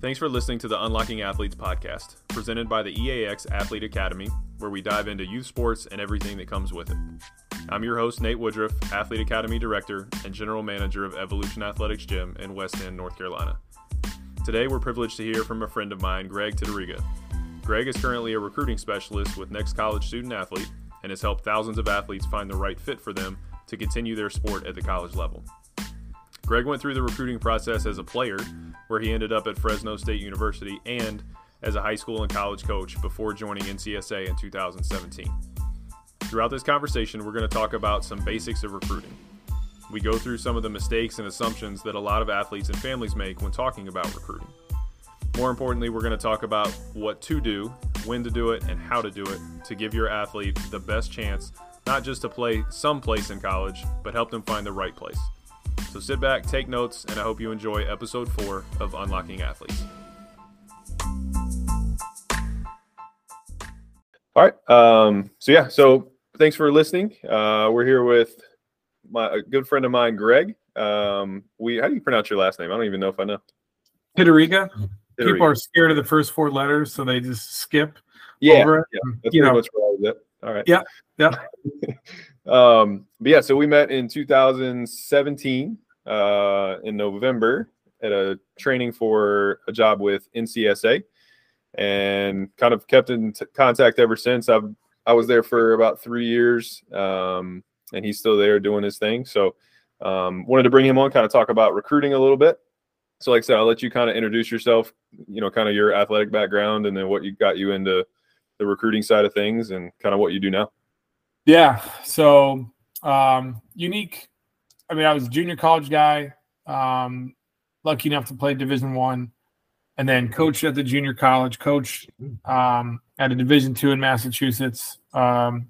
Thanks for listening to the Unlocking Athletes podcast, presented by the EAX Athlete Academy, where we dive into youth sports and everything that comes with it. I'm your host, Nate Woodruff, Athlete Academy Director and General Manager of Evolution Athletics Gym in West End, North Carolina. Today, we're privileged to hear from a friend of mine, Greg Titiriga. Greg is currently a recruiting specialist with Next College Student Athlete and has helped thousands of athletes find the right fit for them to continue their sport at the college level. Greg went through the recruiting process as a player, where he ended up at Fresno State University, and as a high school and college coach before joining NCSA in 2017. Throughout this conversation, we're going to talk about some basics of recruiting. We go through some of the mistakes and assumptions that a lot of athletes and families make when talking about recruiting. More importantly, we're going to talk about what to do, when to do it, and how to do it to give your athlete the best chance not just to play some place in college, but help them find the right place. So sit back, take notes, and I hope you enjoy episode four of Unlocking Athletes. All right. Um, so yeah. So thanks for listening. Uh, we're here with my a good friend of mine, Greg. Um, we how do you pronounce your last name? I don't even know if I know. Titiriga. People are scared of the first four letters, so they just skip yeah, over it. Yeah, that's you pretty know, much what I was. All right. Yeah, yeah. um, but yeah, so we met in 2017 uh, in November at a training for a job with NCSA, and kind of kept in t- contact ever since. I've I was there for about three years, um, and he's still there doing his thing. So um, wanted to bring him on, kind of talk about recruiting a little bit. So, like I said, I'll let you kind of introduce yourself. You know, kind of your athletic background, and then what you got you into the recruiting side of things, and kind of what you do now. Yeah. So um, unique. I mean, I was a junior college guy. Um, lucky enough to play Division One, and then coached at the junior college. Coached um, at a Division Two in Massachusetts. Um,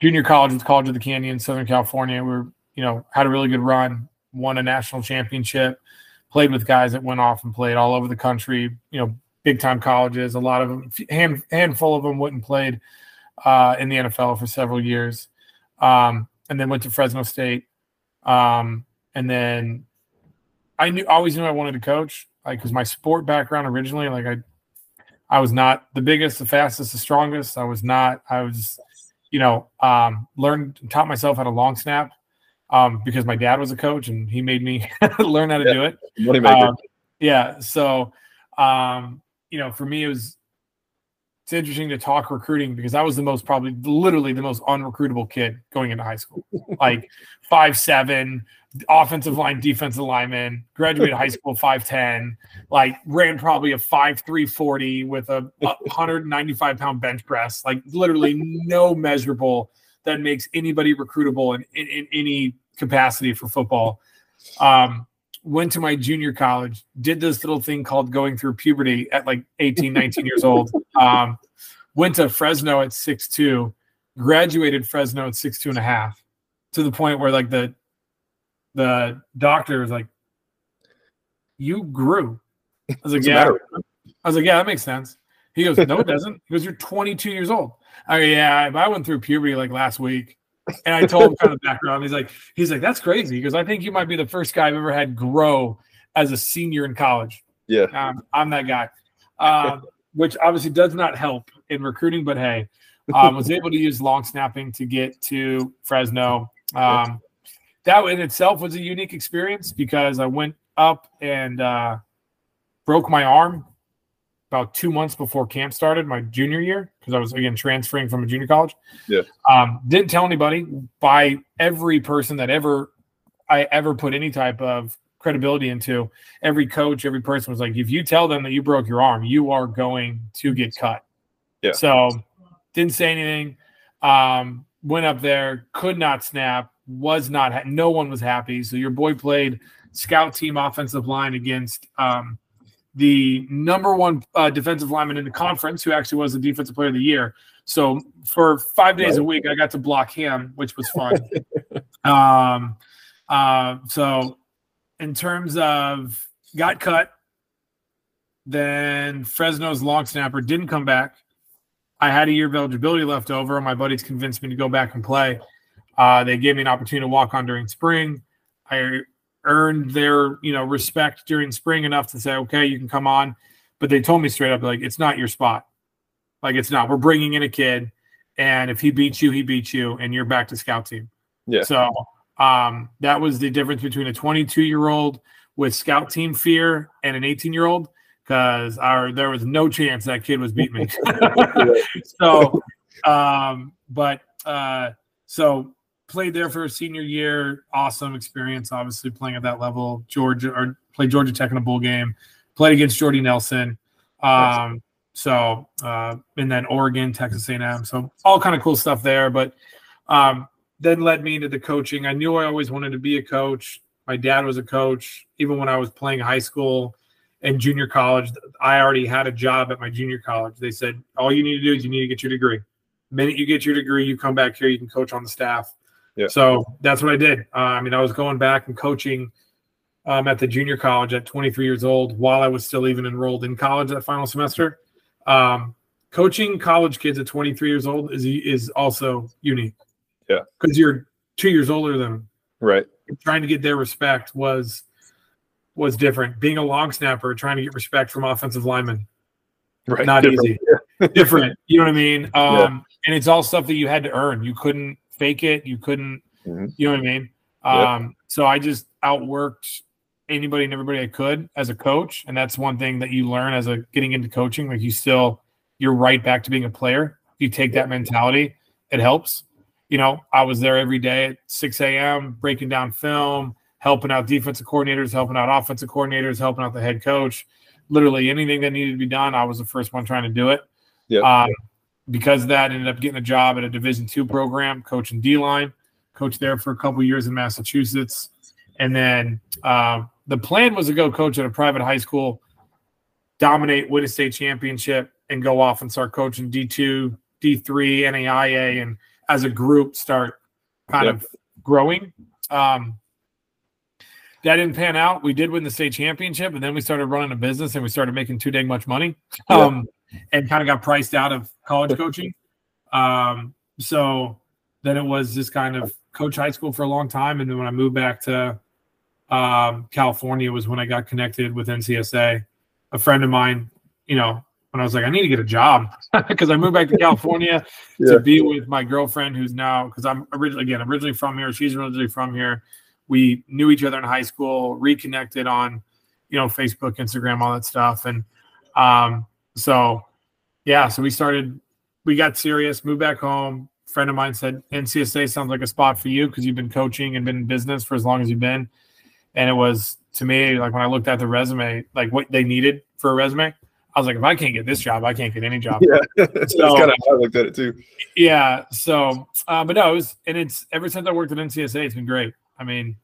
junior college was College of the Canyon, Southern California. We were, you know, had a really good run. Won a national championship. Played with guys that went off and played all over the country. You know, big time colleges. A lot of them, hand, handful of them, and played uh, in the NFL for several years, um, and then went to Fresno State. Um, and then I knew, always knew I wanted to coach, like because my sport background originally, like I, I was not the biggest, the fastest, the strongest. I was not. I was, you know, um, learned, taught myself how to long snap um, because my dad was a coach and he made me learn how to Yeah. do it. Moneymaker. Um, yeah. So, um, you know, for me, it was it's interesting to talk recruiting because I was the most probably literally the most unrecruitable kid going into high school. like five seven, offensive line, defensive lineman, graduated high school five ten, like ran probably a five three forty with a 195 pound bench press, like literally no measurable that makes anybody recruitable in, in, in any capacity for football. Um, went to my junior college, did this little thing called going through puberty at like 18, 19 years old. Um, went to Fresno at six two, graduated Fresno at six two and a half, to the point where like the the doctor was like, You grew. I was like, Yeah. I was like, Yeah, that makes sense. He goes, No, it doesn't. He goes, You're 22 years old. I go, Yeah, if I went through puberty like last week. And I told him kind of background. He's like, he's like, that's crazy. He goes, I think you might be the first guy I've ever had grow as a senior in college. Yeah. Um, I'm that guy, um, which obviously does not help in recruiting. But hey, um, was able to use long snapping to get to Fresno. Um, that in itself was a unique experience because I went up and uh, broke my arm about two months before camp started, my junior year, because I was again transferring from a junior college. Yeah. Um, didn't tell anybody. By every person that ever I ever put any type of credibility into, every coach, every person was like, if you tell them that you broke your arm, you are going to get cut. Yeah. So didn't say anything. Um, went up there, could not snap, was not, ha- no one was happy. So your boy played scout team offensive line against um, the number one uh, defensive lineman in the conference, who actually was the defensive player of the year. So for five days a week, I got to block him, which was fun. um, uh, so in terms of got cut, then Fresno's long snapper didn't come back. I had a year of eligibility left over, and my buddies convinced me to go back and play. Uh, they gave me an opportunity to walk on during spring. I earned their you know respect during spring enough to say, okay, you can come on. But they told me straight up, like, it's not your spot. Like, it's not. We're bringing in a kid, and if he beats you, he beats you, and you're back to scout team. Yeah. So um, that was the difference between a 22 year old with scout team fear and an 18 year old because our there was no chance that kid was beating me. so, um, but uh, so played there for a senior year. Awesome experience, obviously playing at that level. Georgia or played Georgia Tech in a bowl game. Played against Jordy Nelson. Um, so uh, and then Oregon, Texas A&M. So all kind of cool stuff there. But um, then led me into the coaching. I knew I always wanted to be a coach. My dad was a coach. Even when I was playing high school and junior college, I already had a job at my junior college. They said all you need to do is you need to get your degree. The minute you get your degree, you come back here, you can coach on the staff. Yeah. So that's what I did. Uh, I mean, I was going back and coaching um, at the junior college at 23 years old while I was still even enrolled in college that final semester. Um, coaching college kids at 23 years old is is also unique. Yeah. Because you're two years older than them. Right. Trying to get their respect was was different. Being a long snapper, trying to get respect from offensive linemen, Right. not Different. easy. different. You know what I mean? Um, and it's all stuff that you had to earn. You couldn't fake it. You couldn't. Mhm. You know what I mean? Um, so I just outworked anybody and everybody I could as a coach, and that's one thing that you learn as a getting into coaching. Like you still, you're right back to being a player. You take that mentality, it helps. You know, I was there every day at 6 a.m. breaking down film, helping out defensive coordinators, helping out offensive coordinators, helping out the head coach. Literally anything that needed to be done, I was the first one trying to do it. Yeah. Um, because of that, ended up getting a job at a Division two program, coaching D line. Coached there for a couple years in Massachusetts, and then uh, the plan was to go coach at a private high school, dominate, win a state championship, and go off and start coaching D two, D three, NAIA, and as a group start kind Yeah. of growing. Um, that didn't pan out. We did win the state championship, and then we started running a business and we started making too dang much money. Um, and kind of got priced out of college coaching. Um, so then it was just kind of coach high school for a long time. And then when I moved back to um, California was when I got connected with NCSA. A friend of mine, you know, when I was like, I need to get a job because I moved back to California Yeah. to be with my girlfriend who's now because I'm originally again originally from here. She's originally from here. We knew each other in high school, reconnected on, you know, Facebook, Instagram, all that stuff. And um, so yeah, so we started we got serious, moved back home. Friend of mine said NCSA sounds like a spot for you because you've been coaching and been in business for as long as you've been. And it was to me like when I looked at the resume, like what they needed for a resume, I was like, if I can't get this job, I can't get any job. Yeah. That's So- kind of how I looked at it too. Yeah. So, uh, but no, it was, and it's ever since I worked at NCSA, it's been great. I mean,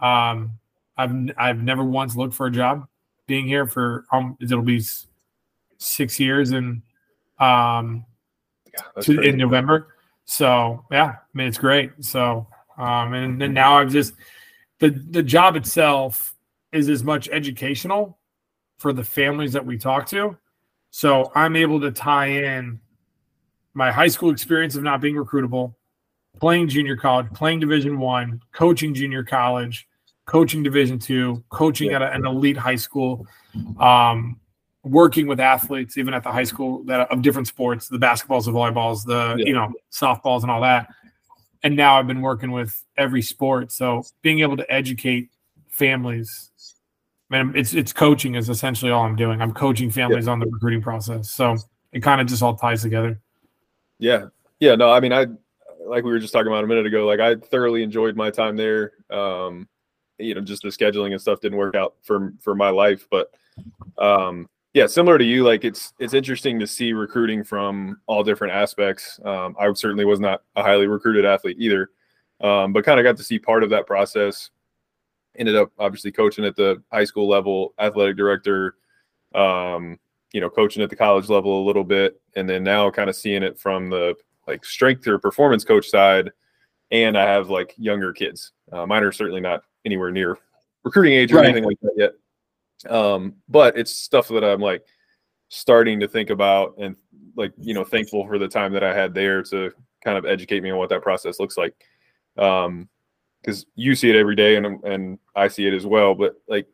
um, I've I've never once looked for a job. Being here for um, it'll be six years in um Yeah, to, in November. So yeah, I mean it's great. So um, and then now I've just the the job itself is as much educational for the families that we talk to. So I'm able to tie in my high school experience of not being recruitable, playing junior college, playing Division One, coaching junior college, coaching Division Two, coaching at a, an elite high school, um, working with athletes even at the high school that of different sports, the basketballs, the volleyballs, the Yeah. you know softballs, and all that. And now I've been working with every sport, so being able to educate families. Man, it's it's coaching is essentially all I'm doing. I'm coaching families on the recruiting process, so it kind of just all ties together. Yeah. Yeah. No, I mean, I, like we were just talking about a minute ago, like I thoroughly enjoyed my time there. Um, you know, just the scheduling and stuff didn't work out for, for my life, but, um, yeah, similar to you, like it's, it's interesting to see recruiting from all different aspects. Um, I certainly was not a highly recruited athlete either. Um, but kind of got to see part of that process. Ended up obviously coaching at the high school level, athletic director, um, you know, coaching at the college level a little bit, and then now kind of seeing it from the like strength or performance coach side. And I have like younger kids. Uh, mine are certainly not anywhere near recruiting age or Right. anything like that yet. Um, but it's stuff that I'm like starting to think about and like, you know, thankful for the time that I had there to kind of educate me on what that process looks like. Um, because you see it every day and and I see it as well. But like,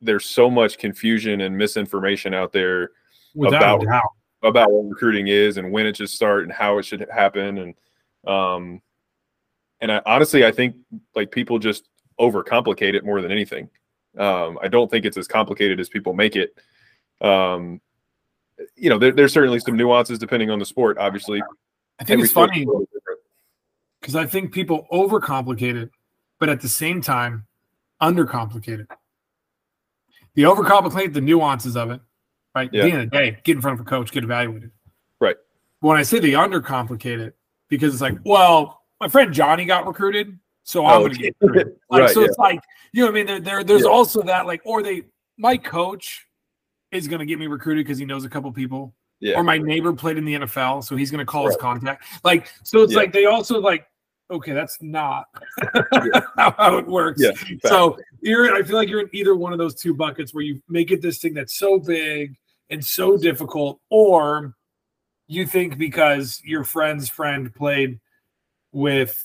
there's so much confusion and misinformation out there Without about about what recruiting is and when it should start and how it should happen and um and I honestly I think like people just overcomplicate it more than anything. Um, I don't think it's as complicated as people make it. Um, you know, there, there's certainly some nuances depending on the sport. Obviously, I think it's funny because I think people overcomplicate it, but at the same time, undercomplicate it. The overcomplicate the nuances of it, right? Yeah. At the end of the day, get in front of a coach, get evaluated. Right. When I say they undercomplicate it, because it's like, well, my friend Johnny got recruited, so I'm oh, gonna get recruited. Like, right, so yeah. it's like, you know what I mean? There, there there's yeah. also that, like, or they my coach is gonna get me recruited because he knows a couple people. Yeah. Or my neighbor played in the NFL, so he's going to call right. his contact. Like, so it's like they also like okay, that's not how it works. Yeah, so you're, I feel like you're in either one of those two buckets where you make it this thing that's so big and so difficult, or you think because your friend's friend played with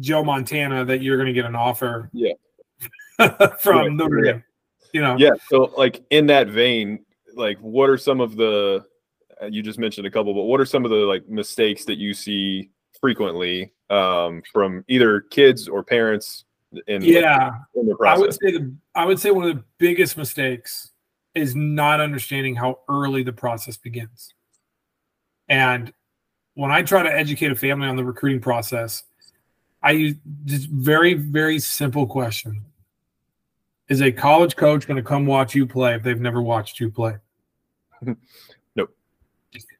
Joe Montana that you're going to get an offer. Yeah. from right. Notre Dame. You know. Yeah. So, like in that vein, like what are some of the you just mentioned a couple, but what are some of the like mistakes that you see frequently um, from either kids or parents in yeah in the process. I would say the I would say one of the biggest mistakes is not understanding how early the process begins. And when I try to educate a family on the recruiting process, I use just very very simple question: Is a college coach going to come watch you play if they've never watched you play? Nope.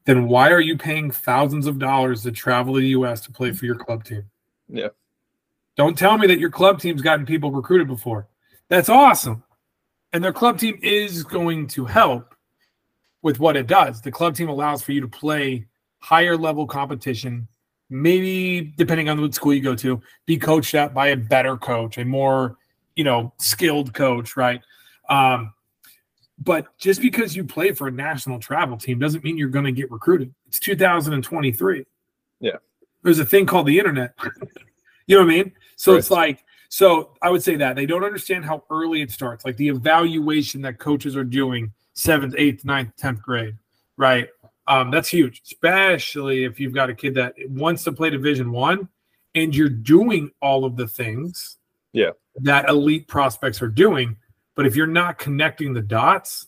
Then why are you paying thousands of dollars to travel to the U.S. to play for your club team? Yeah. Don't tell me that your club team's gotten people recruited before. That's awesome. And their club team is going to help with what it does. The club team allows for you to play higher level competition, maybe depending on what school you go to, be coached at by a better coach, a more, you know, skilled coach, right? Um, but just because you play for a national travel team doesn't mean you're going to get recruited. It's 2023. Yeah. There's a thing called the internet. you know what I mean? So right. it's like, so I would say that they don't understand how early it starts, like the evaluation that coaches are doing seventh, eighth, ninth, tenth grade, right? Um, that's huge, especially if you've got a kid that wants to play Division One, and you're doing all of the things, yeah, that elite prospects are doing but if you're not connecting the dots,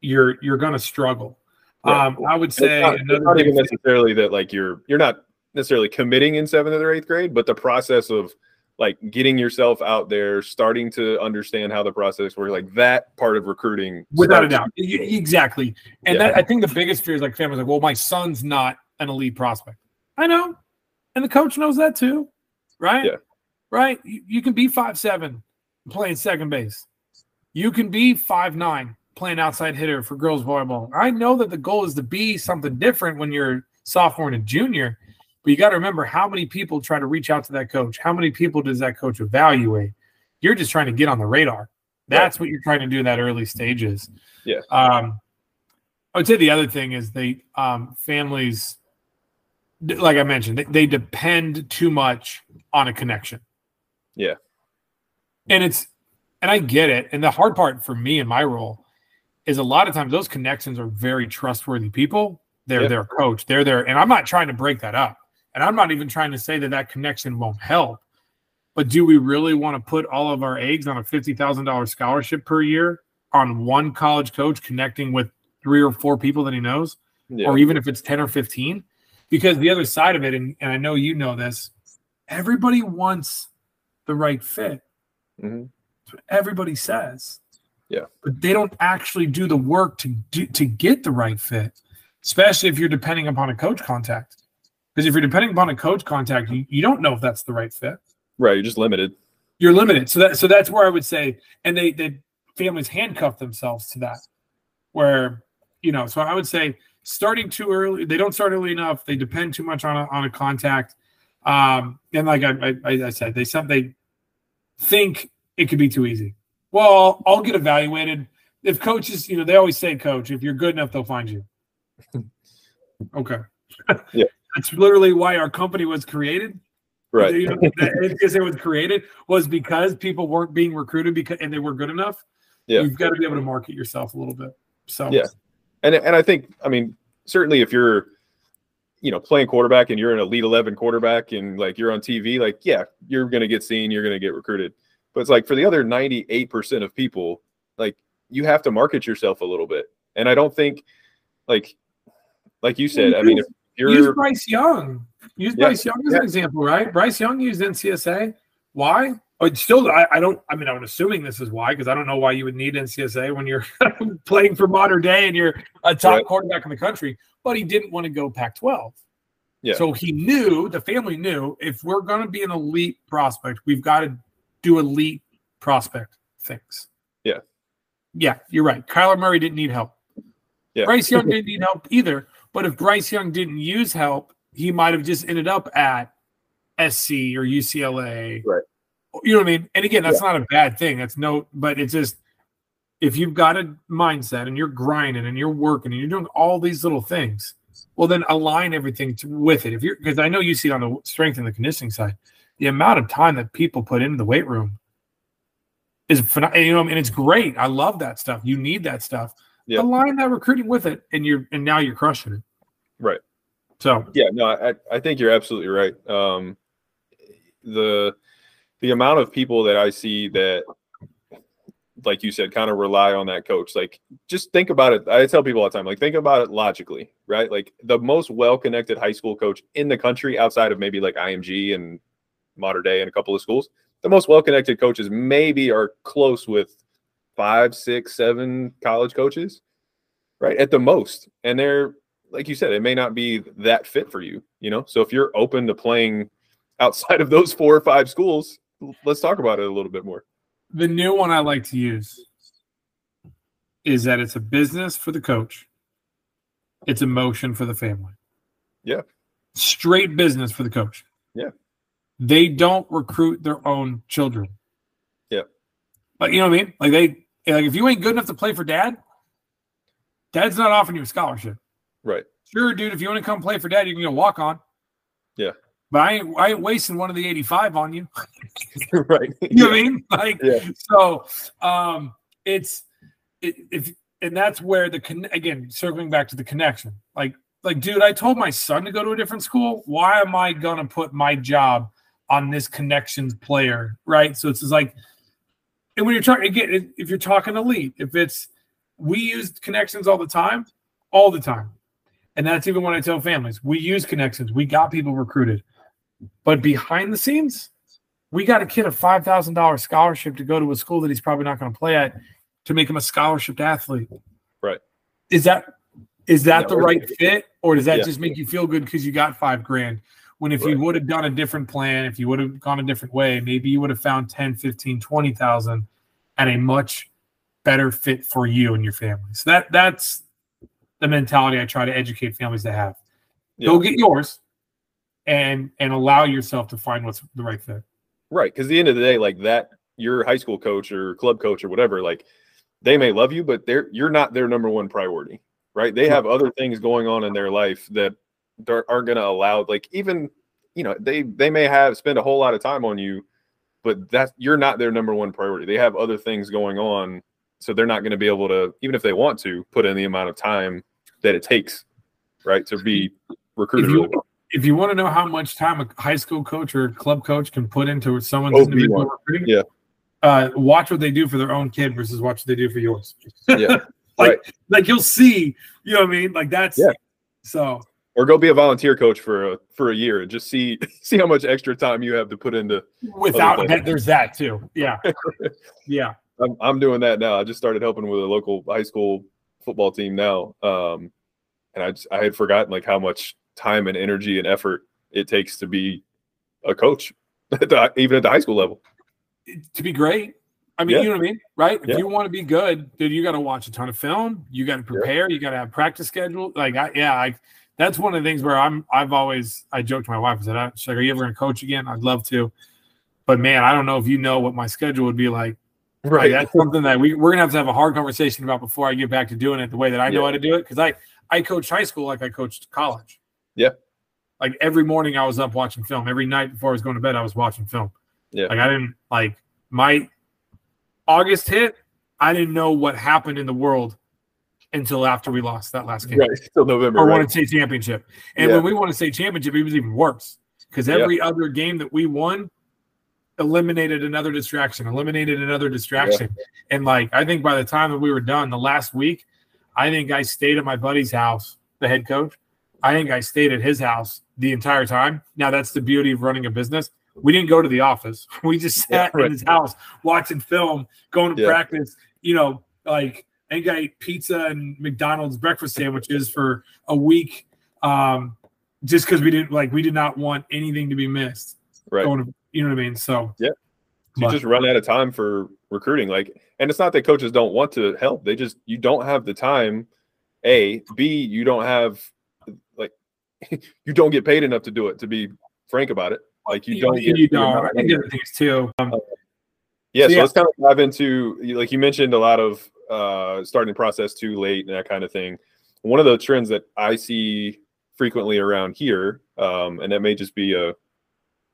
you're you're going to struggle. Right. Um, I would say it's not, it's not even necessarily that like you're you're not necessarily committing in seventh or eighth grade, but the process of like getting yourself out there, starting to understand how the process works, like that part of recruiting. Without starts- a doubt, exactly. And yeah. that, I think the biggest fear is like families like, well, my son's not an elite prospect. I know, and the coach knows that too, right? Yeah. Right. You, you can be five seven, playing second base. You can be five nine playing outside hitter for girls volleyball. I know that the goal is to be something different when you're sophomore and a junior, but you got to remember how many people try to reach out to that coach. How many people does that coach evaluate? You're just trying to get on the radar. That's right. what you're trying to do in that early stages. Yeah. Um, I would say the other thing is they um, families, like I mentioned, they, they depend too much on a connection. Yeah and it's and I get it. And the hard part for me in my role is a lot of times those connections are very trustworthy people. They're their coach. They're there, and I'm not trying to break that up. And I'm not even trying to say that that connection won't help. But do we really want to put all of our eggs on a fifty thousand dollars scholarship per year on one college coach connecting with three or four people that he knows, yeah. or even if it's ten or fifteen? Because the other side of it, and, and I know you know this, everybody wants the right fit. Mm-hmm. everybody says. Yeah. But they don't actually do the work to do, to get the right fit, especially if you're depending upon a coach contact. Because if you're depending upon a coach contact, you, you don't know if that's the right fit. Right. You're just limited. You're limited. So that so that's where I would say, and they the families handcuff themselves to that. Where, you know, so I would say starting too early, they don't start early enough. They depend too much on a, on a contact. Um, and like I, I, I said, they they think it could be too easy. Well, I'll get evaluated. If coaches, you know, they always say, coach, if you're good enough, they'll find you. okay. Yeah. That's literally why our company was created. Right. You know, because it was created was because people weren't being recruited because and they were good enough. Yeah. You've got to be able to market yourself a little bit. So Yeah. And and I think I mean certainly if you're you know playing quarterback and you're an elite 11 quarterback and like you're on TV like yeah you're going to get seen you're going to get recruited but it's like for the other 98% of people like you have to market yourself a little bit and I don't think like like you said I mean if use you're Bryce Young. Use Yeah, Bryce Young as yeah. an example, right? Bryce Young used NCSA. Why? Oh, it's still, I, I don't. I mean, I'm assuming this is why because I don't know why you would need NCSA when you're playing for Mater Dei and you're a top Right. quarterback in the country. But he didn't want to go Pac-12. Yeah. So he knew the family knew if we're going to be an elite prospect, we've got to do elite prospect things. Yeah. Yeah, you're right. Kyler Murray didn't need help. Yeah. Bryce Young didn't need help either. But if Bryce Young didn't use help, he might have just ended up at SC or UCLA. Right. You know what I mean? And again, that's not a bad thing. That's no, but it's just if you've got a mindset and you're grinding and you're working and you're doing all these little things, well, then align everything to, with it. If you're because I know you see it on the strength and the conditioning side, the amount of time that people put into the weight room is phenomenal. You know, and it's great. I love that stuff. You need that stuff. Align that recruiting with it, and you're and now you're crushing it. Right. So Yeah, no, I, I think you're absolutely right. Um, the the amount of people that I see that, like you said, kind of rely on that coach. Like, just think about it. I tell people all the time, like, think about it logically, right? Like, the most well connected high school coach in the country, outside of maybe like IMG and Mater Dei and a couple of schools, the most well connected coaches maybe are close with five, six, seven college coaches, right? At the most, and they're like you said, it may not be that fit for you, you know. So if you're open to playing outside of those four or five schools, let's talk about it a little bit more. the new one I like to use is that it's a business for the coach, it's emotion for the family. Yeah. Straight business for the coach. Yeah. They don't recruit their own children. Yeah. Like you know what I mean? Like they like if you ain't good enough to play for dad, dad's not offering you a scholarship. Right. Sure, dude, if you want to come play for dad, you can go walk on. Yeah. But I ain't I ain't wasting one of the 85 on you. right. You know what I mean? Like, Yeah. so um, it's it, if and that's where the con- again circling back to the connection. Like, like, dude, I told my son to go to a different school. Why am I gonna put my job on this connections player? Right. So it's just like, and when you're talking again, if you're talking elite, if it's we use connections all the time, all the time. And that's even when I tell families, we use connections. We got people recruited. But behind the scenes, we got a kid a five thousand dollars scholarship to go to a school that he's probably not going to play at to make him a scholarship athlete. Right. Is that is that Yeah, the right fit, or does that Yeah. just make you feel good because you got five grand? When if you would have done a different plan, if you would have gone a different way, maybe you would have found 10, 15, 20,000 at a much better fit for you and your family. So that that's the mentality I try to educate families to have. Go get yours and and allow yourself to find what's the right fit. Right. Because the end of the day, like that, your high school coach or club coach or whatever, like they may love you, but they're you're not their number one priority. Right. They have other things going on in their life that aren't going to allow. Like even you know they they may have spend a whole lot of time on you, but that you're not their number one priority. They have other things going on, so they're not going to be able to even if they want to put in the amount of time that it takes, right, to be recruited. If you- really well. If you want to know how much time a high school coach or club coach can put into someone's Oh, individual B1. recruiting, Yeah. uh, watch what they do for their own kid versus watch what they do for yours. Yeah. like, like you'll see, you know what I mean? Like that's Yeah. so or go be a volunteer coach for a for a year and just see see how much extra time you have to put into without that, there's that too. Yeah. yeah. I'm, I'm doing that now i just started helping with a local high school football team now um and i just, i had forgotten like how much time and energy and effort it takes to be a coach at the, even at the high school level To be great. I mean, Yeah. you know what I mean? Right? If Yeah. you want to be good, dude, you got to watch a ton of film. You got to prepare. You got to have practice schedule. Like, I, yeah, I, that's one of the things where I'm, I've always, I joked to my wife, I said, I- like, are you ever going to coach again? I'd love to. But man, I don't know if you know what my schedule would be like. Like, that's something that we, we're going to have to have a hard conversation about before I get back to doing it the way that I know Yeah. how to do it. Cause I, I coached high school like I coached college. Yeah. like every morning I was up watching film. Every night before I was going to bed, I was watching film. Yeah. Like I didn't like my August hit. I didn't know what happened in the world until after we lost that last game Right. Still November. or won Right. a state championship. And Yeah. when we won a state championship, it was even worse because Yeah. every other game that we won eliminated another distraction, eliminated another distraction. And like, I think by the time that we were done the last week, I think I stayed at my buddy's house, the head coach. I think I stayed at his house the entire time. Now, that's the beauty of running a business. We didn't go to the office. We just Yeah, sat right. in his house watching film, going to Yeah. practice, you know, like I think I ate pizza and McDonald's breakfast sandwiches for a week, um, just because we didn't like we did not want anything to be missed. Right. To, you know what I mean? So yeah, you but- just run out of time for recruiting. Like, and it's not that coaches don't want to help. They just you don't have the time. A, B, you don't have like you don't get paid enough to do it. To be frank about it, like you don't. You, get- you don't. I think the other things too. Um, Yeah, So, so yeah. let's kind of dive into like you mentioned a lot of uh, starting the process too late and that kind of thing. One of the trends that I see frequently around here, um, and that may just be a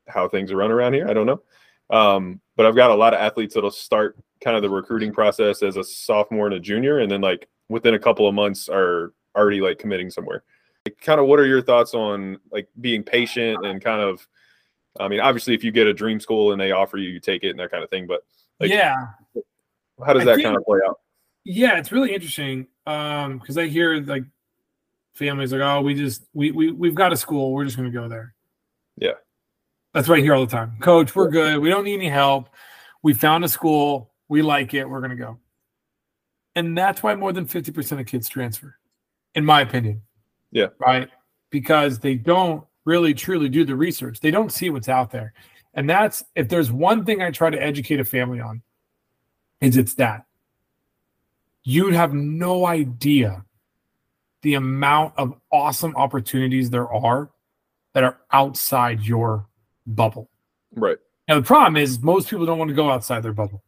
how things are run around here. I don't know, um, but I've got a lot of athletes that'll start kind of the recruiting process as a sophomore and a junior, and then like within a couple of months are already like committing somewhere. Like, kind of, what are your thoughts on like being patient and kind of I mean, obviously, if you get a dream school and they offer you, you take it and that kind of thing. But like, yeah, how does that think- kind of play out? yeah, it's really interesting um, because I hear like families like, oh, we just we we we've got a school, we're just going to go there. Yeah. that's what I hear all the time. Coach, we're good. We don't need any help. We found a school. We like it. We're going to go. And that's why more than 50% of kids transfer, in my opinion. Yeah. Right. Because they don't really truly do the research. They don't see what's out there. And that's if there's one thing I try to educate a family on, is it's that. You'd have no idea the amount of awesome opportunities there are that are outside your bubble. Right. Now, the problem is most people don't want to go outside their bubble.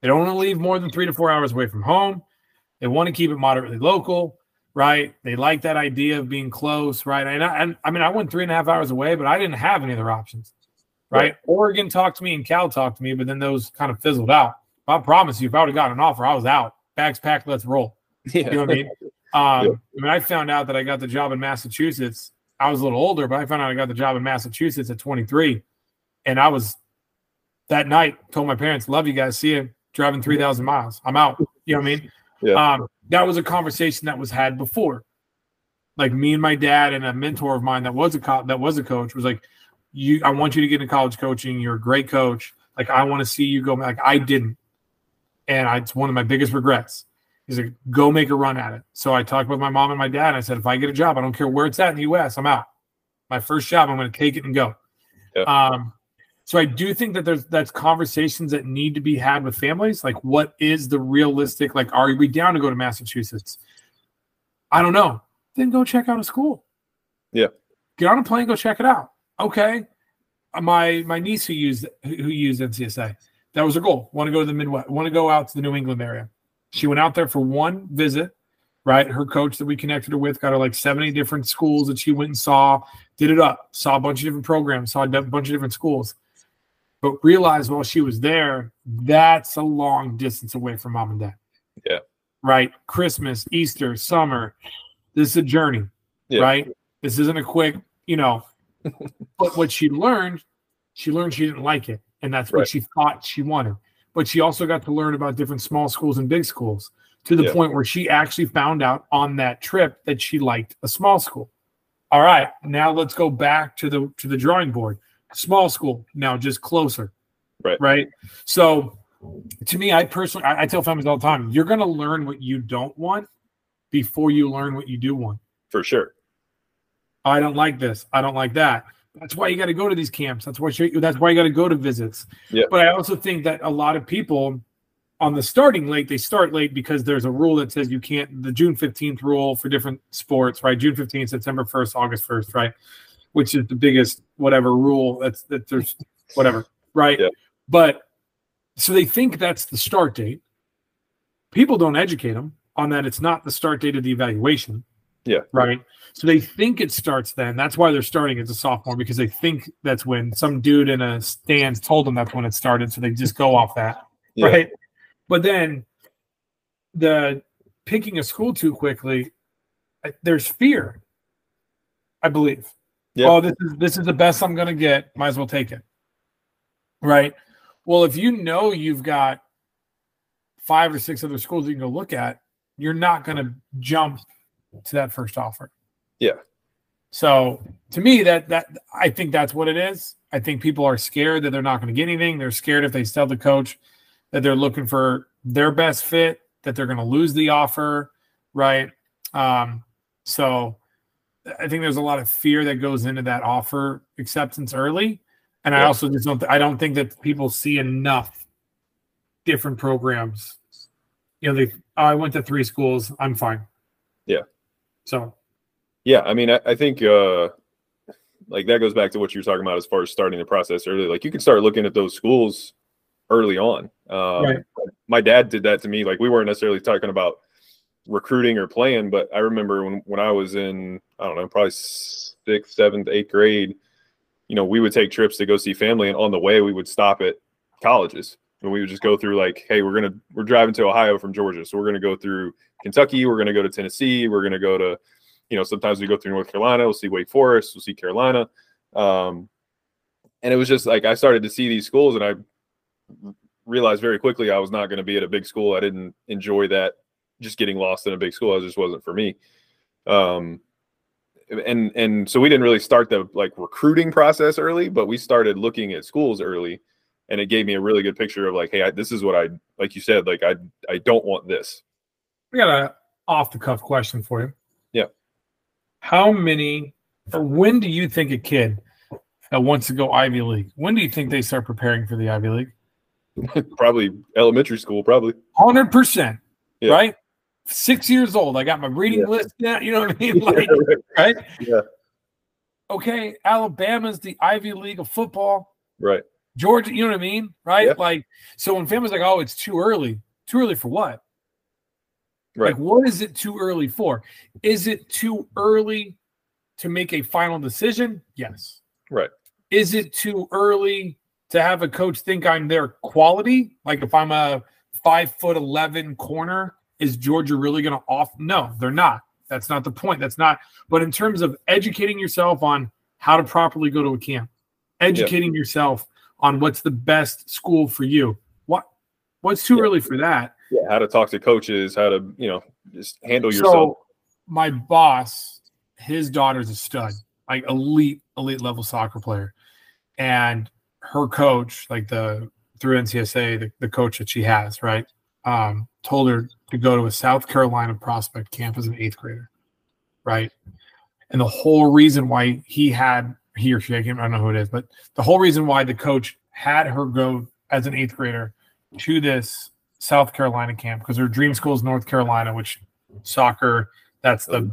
They don't want to leave more than three to four hours away from home. They want to keep it moderately local, right? They like that idea of being close, right? And I, and, I mean, I went three and a half hours away, but I didn't have any other options, right? Right. Oregon talked to me and Cal talked to me, but then those kind of fizzled out. I promise you, if I would have gotten an offer, I was out. Bags packed, let's roll. Yeah. You know what I mean? Um, When I found out that I got the job in Massachusetts, I was a little older, but I found out I got the job in Massachusetts at 23. And I was that night told my parents, Love you guys, see you driving 3,000 miles. I'm out. You know what I mean? Yeah. Um, that was a conversation that was had before. Like me and my dad and a mentor of mine that was a co- that was a coach was like, you I want you to get into college coaching. You're a great coach. Like I want to see you go. Like I didn't. And I, it's one of my biggest regrets. He's like, go make a run at it. So I talked with my mom and my dad. And I said, if I get a job, I don't care where it's at in the US, I'm out. My first job, I'm going to take it and go. Yeah. Um, so I do think that there's that's conversations that need to be had with families. Like, what is the realistic? Like, are we down to go to Massachusetts? I don't know. Then go check out a school. Yeah. Get on a plane, go check it out. Okay. Uh, My my niece who used who who used NCSA, that was her goal. Want to go to the Midwest, want to go out to the New England area. She went out there for one visit, right? Her coach that we connected her with got her like 70 different schools that she went and saw, did it up, saw a bunch of different programs, saw a bunch of different schools, but realized while she was there, that's a long distance away from mom and dad. Yeah. Right. Christmas, Easter, summer. This is a journey, Yeah. right? This isn't a quick, you know. but what she learned, she learned she didn't like it. And that's what Right. she thought she wanted but she also got to learn about different small schools and big schools to the Yeah. point where she actually found out on that trip that she liked a small school. All right, now let's go back to the to the drawing board. Small school now just closer. Right. Right. So to me, I personally I, I tell families all the time, you're gonna learn what you don't want before you learn what you do want. For sure. I don't like this. I don't like that. That's why you got to go to these camps. That's why you, that's why you got to go to visits. Yeah. But I also think that a lot of people on the starting late, they start late because there's a rule that says you can't the June 15th rule for different sports, right? June 15th, September 1st, August 1st, right? Which is the biggest whatever rule that's that there's whatever, right? Yeah. But so they think that's the start date. People don't educate them on that it's not the start date of the evaluation Yeah. Right. So they think it starts then. That's why they're starting as a sophomore because they think that's when some dude in a stand told them that's when it started. So they just go off that. Yeah. Right. But then the picking a school too quickly, there's fear. I believe. Yeah. Oh, this is this is the best I'm gonna get. Might as well take it. Right. Well, if you know you've got five or six other schools you can go look at, you're not gonna jump to that first offer. Yeah. So to me, that that I think that's what it is. I think people are scared that they're not going to get anything. They're scared if they tell the coach that they're looking for their best fit, that they're going to lose the offer, right? Um, so I think there's a lot of fear that goes into that offer acceptance early, and I also just don't. I don't think that people see enough different programs. You know, they. Oh, I went to three schools. I'm fine. Yeah. So Yeah, I mean, I, I think uh, like that goes back to what you were talking about as far as starting the process early. Like you can start looking at those schools early on. Um, Right. My dad did that to me. Like we weren't necessarily talking about recruiting or playing, but I remember when when I was in I don't know probably sixth, seventh, eighth grade. You know, we would take trips to go see family, and on the way we would stop at colleges. And we would just go through like, hey, we're gonna we're driving to Ohio from Georgia, so we're gonna go through Kentucky, we're gonna go to Tennessee, we're gonna go to you know, sometimes we go through North Carolina, we'll see Wake Forest, we'll see Carolina. Um, and it was just like I started to see these schools and I realized very quickly I was not going to be at a big school. I didn't enjoy that just getting lost in a big school. It just wasn't for me. Um, and and so we didn't really start the like recruiting process early, but we started looking at schools early, and it gave me a really good picture of like, hey, I, this is what I like. You said, like I I don't want this. I got a off the cuff question for you. Yeah. How many or when do you think a kid that wants to go Ivy League, when do you think they start preparing for the Ivy League? probably elementary school, probably. Hundred percent. Yeah. Right? Six years old. I got my reading Yeah. list now. You know what I mean? Like, right? Yeah. Okay, Alabama's the Ivy League of football. right. Georgia, you know what I mean? Right? Yeah. Like, so when families like, oh, it's too early. Too early for what? Right. Like, what is it too early for? Is it too early to make a final decision? Yes. Right. Is it too early to have a coach think I'm their quality? Like, if I'm a five foot 11 corner, is Georgia really going to off? No, they're not. That's not the point. That's not. But in terms of educating yourself on how to properly go to a camp, educating yourself on what's the best school for you, what what's too Yeah. early for that? yeah, how to talk to coaches, how to you know just handle yourself. So yourself. my boss, his daughter's a stud, like elite, elite level soccer player. And her coach, like the through NCSA, the, the coach that she has, right, um, told her to go to a South Carolina prospect camp as an eighth grader, right? And the whole reason why he had he or she, I can't I don't know who it is, but the whole reason why the coach had her go as an eighth grader to this South Carolina camp because her dream school is North Carolina, which soccer that's the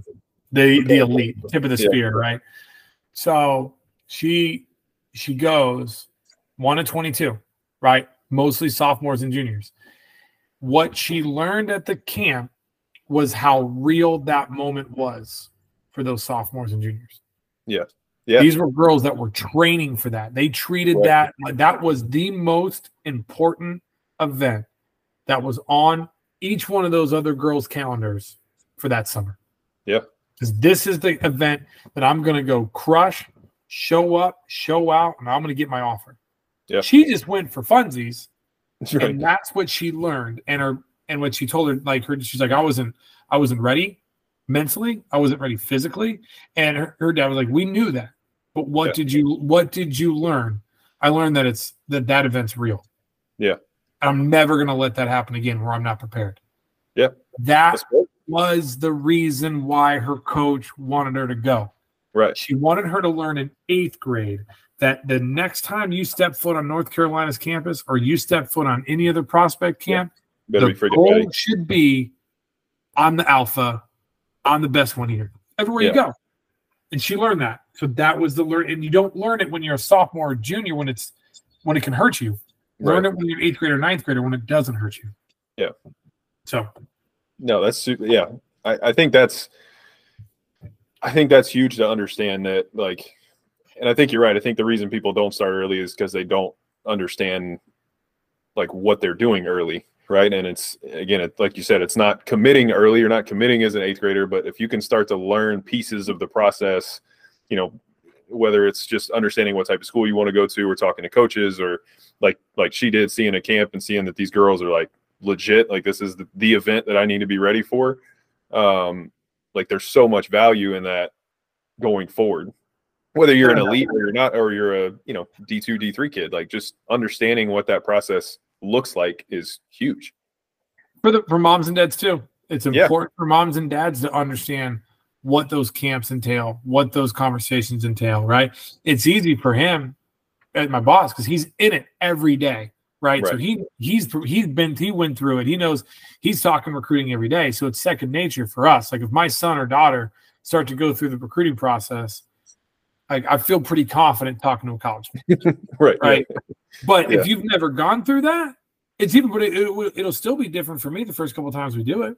the the elite tip of the spear, right? So she she goes one to twenty two, right? Mostly sophomores and juniors. What she learned at the camp was how real that moment was for those sophomores and juniors. Yeah. Yeah. These were girls that were training for that. They treated Right. that like that was the most important event that was on each one of those other girls' calendars for that summer. Yeah. Because this is the event that I'm going to go crush, show up, show out, and I'm going to get my offer. Yeah. She just went for funsies, That's right. and that's what she learned. And her and what she told her, like her, she's like, I wasn't, I wasn't ready mentally, I wasn't ready physically. And her, her dad was like, We knew that, but what Yeah. did you, what did you learn? I learned that it's that that event's real. Yeah. I'm never going to let that happen again where I'm not prepared. Yeah. That was the reason why her coach wanted her to go. Right. She wanted her to learn in eighth grade that the next time you step foot on North Carolina's campus or you step foot on any other prospect camp, Better the goal ready. should be I'm the alpha, I'm the best one here. Everywhere you go. And she learned that. So that was the learn. And you don't learn it when you're a sophomore or junior when it's when it can hurt you. Learn it when you're eighth grader, ninth grader when it doesn't hurt you. Yeah. So No, that's super. Yeah, I, I think that's I think that's huge to understand that, like, and I think you're right. I think the reason people don't start early is because they don't understand like what they're doing early, right? And it's again, it, like you said, it's not committing early. You're not committing as an eighth grader, but if you can start to learn pieces of the process, you know, whether it's just understanding what type of school you want to go to, or talking to coaches, or like like she did, seeing a camp and seeing that these girls are like legit, like this is the, the event that I need to be ready for. Um, like there's so much value in that going forward whether you're an elite or you're not or you're a you know d2 d3 kid like just understanding what that process looks like is huge. For the for moms and dads too. It's important yeah. for moms and dads to understand what those camps entail what those conversations entail right? It's easy for him as my boss because he's in it every day right? right. so he he's he's been he went through it. He knows he's talking recruiting every day. So it's second nature for us. Like if my son or daughter start to go through the recruiting process I, I feel pretty confident talking to a college. right. Right. Yeah. But yeah. if you've never gone through that, it's even, but it, it, will still be different for me the first couple times we do it.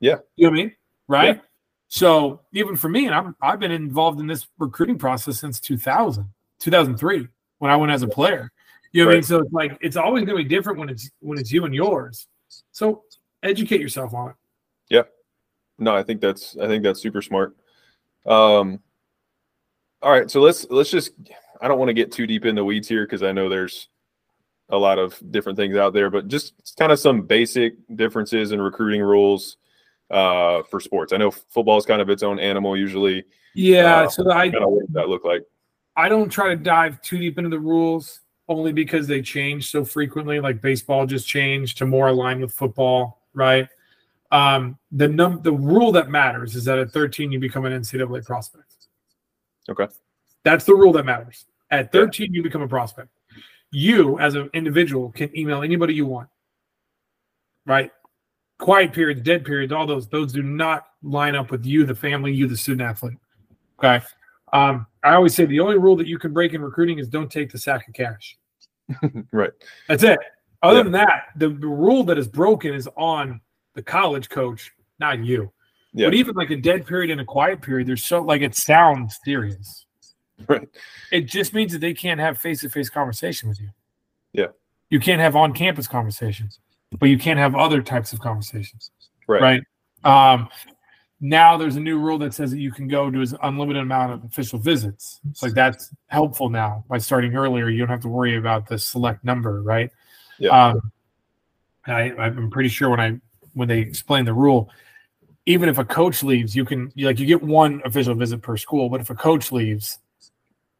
Yeah. You know what I mean? Right. Yeah. So even for me, and I'm, I've been involved in this recruiting process since 2000, 2003, when I went as a player. You know what right. I mean? So it's like it's always going to be different when it's when it's you and yours. So educate yourself on it. Yeah. No, I think that's I think that's super smart. Um, all right, so let's let's just. I don't want to get too deep in the weeds here because I know there's a lot of different things out there, but just kind of some basic differences in recruiting rules uh, for sports. I know football is kind of its own animal usually. Yeah, uh, so I kind of what that look like. I don't try to dive too deep into the rules only because they change so frequently. Like baseball just changed to more align with football, right? Um, the num the rule that matters is that at 13 you become an NCAA prospect. Okay. That's the rule that matters. At 13, yeah. you become a prospect. You, as an individual, can email anybody you want. Right? Quiet periods, dead periods, all those, those do not line up with you, the family, you, the student athlete. Okay. Um, I always say the only rule that you can break in recruiting is don't take the sack of cash. right. That's it. Other yeah. than that, the, the rule that is broken is on the college coach, not you. Yeah. But even like a dead period and a quiet period, there's so like it sounds serious. Right. It just means that they can't have face to face conversation with you. Yeah. You can't have on campus conversations, but you can't have other types of conversations. Right. Right. Um, now there's a new rule that says that you can go to an unlimited amount of official visits. It's like that's helpful now by starting earlier. You don't have to worry about the select number, right? Yeah. Um, I, I'm pretty sure when I when they explain the rule, even if a coach leaves, you can like you get one official visit per school, but if a coach leaves,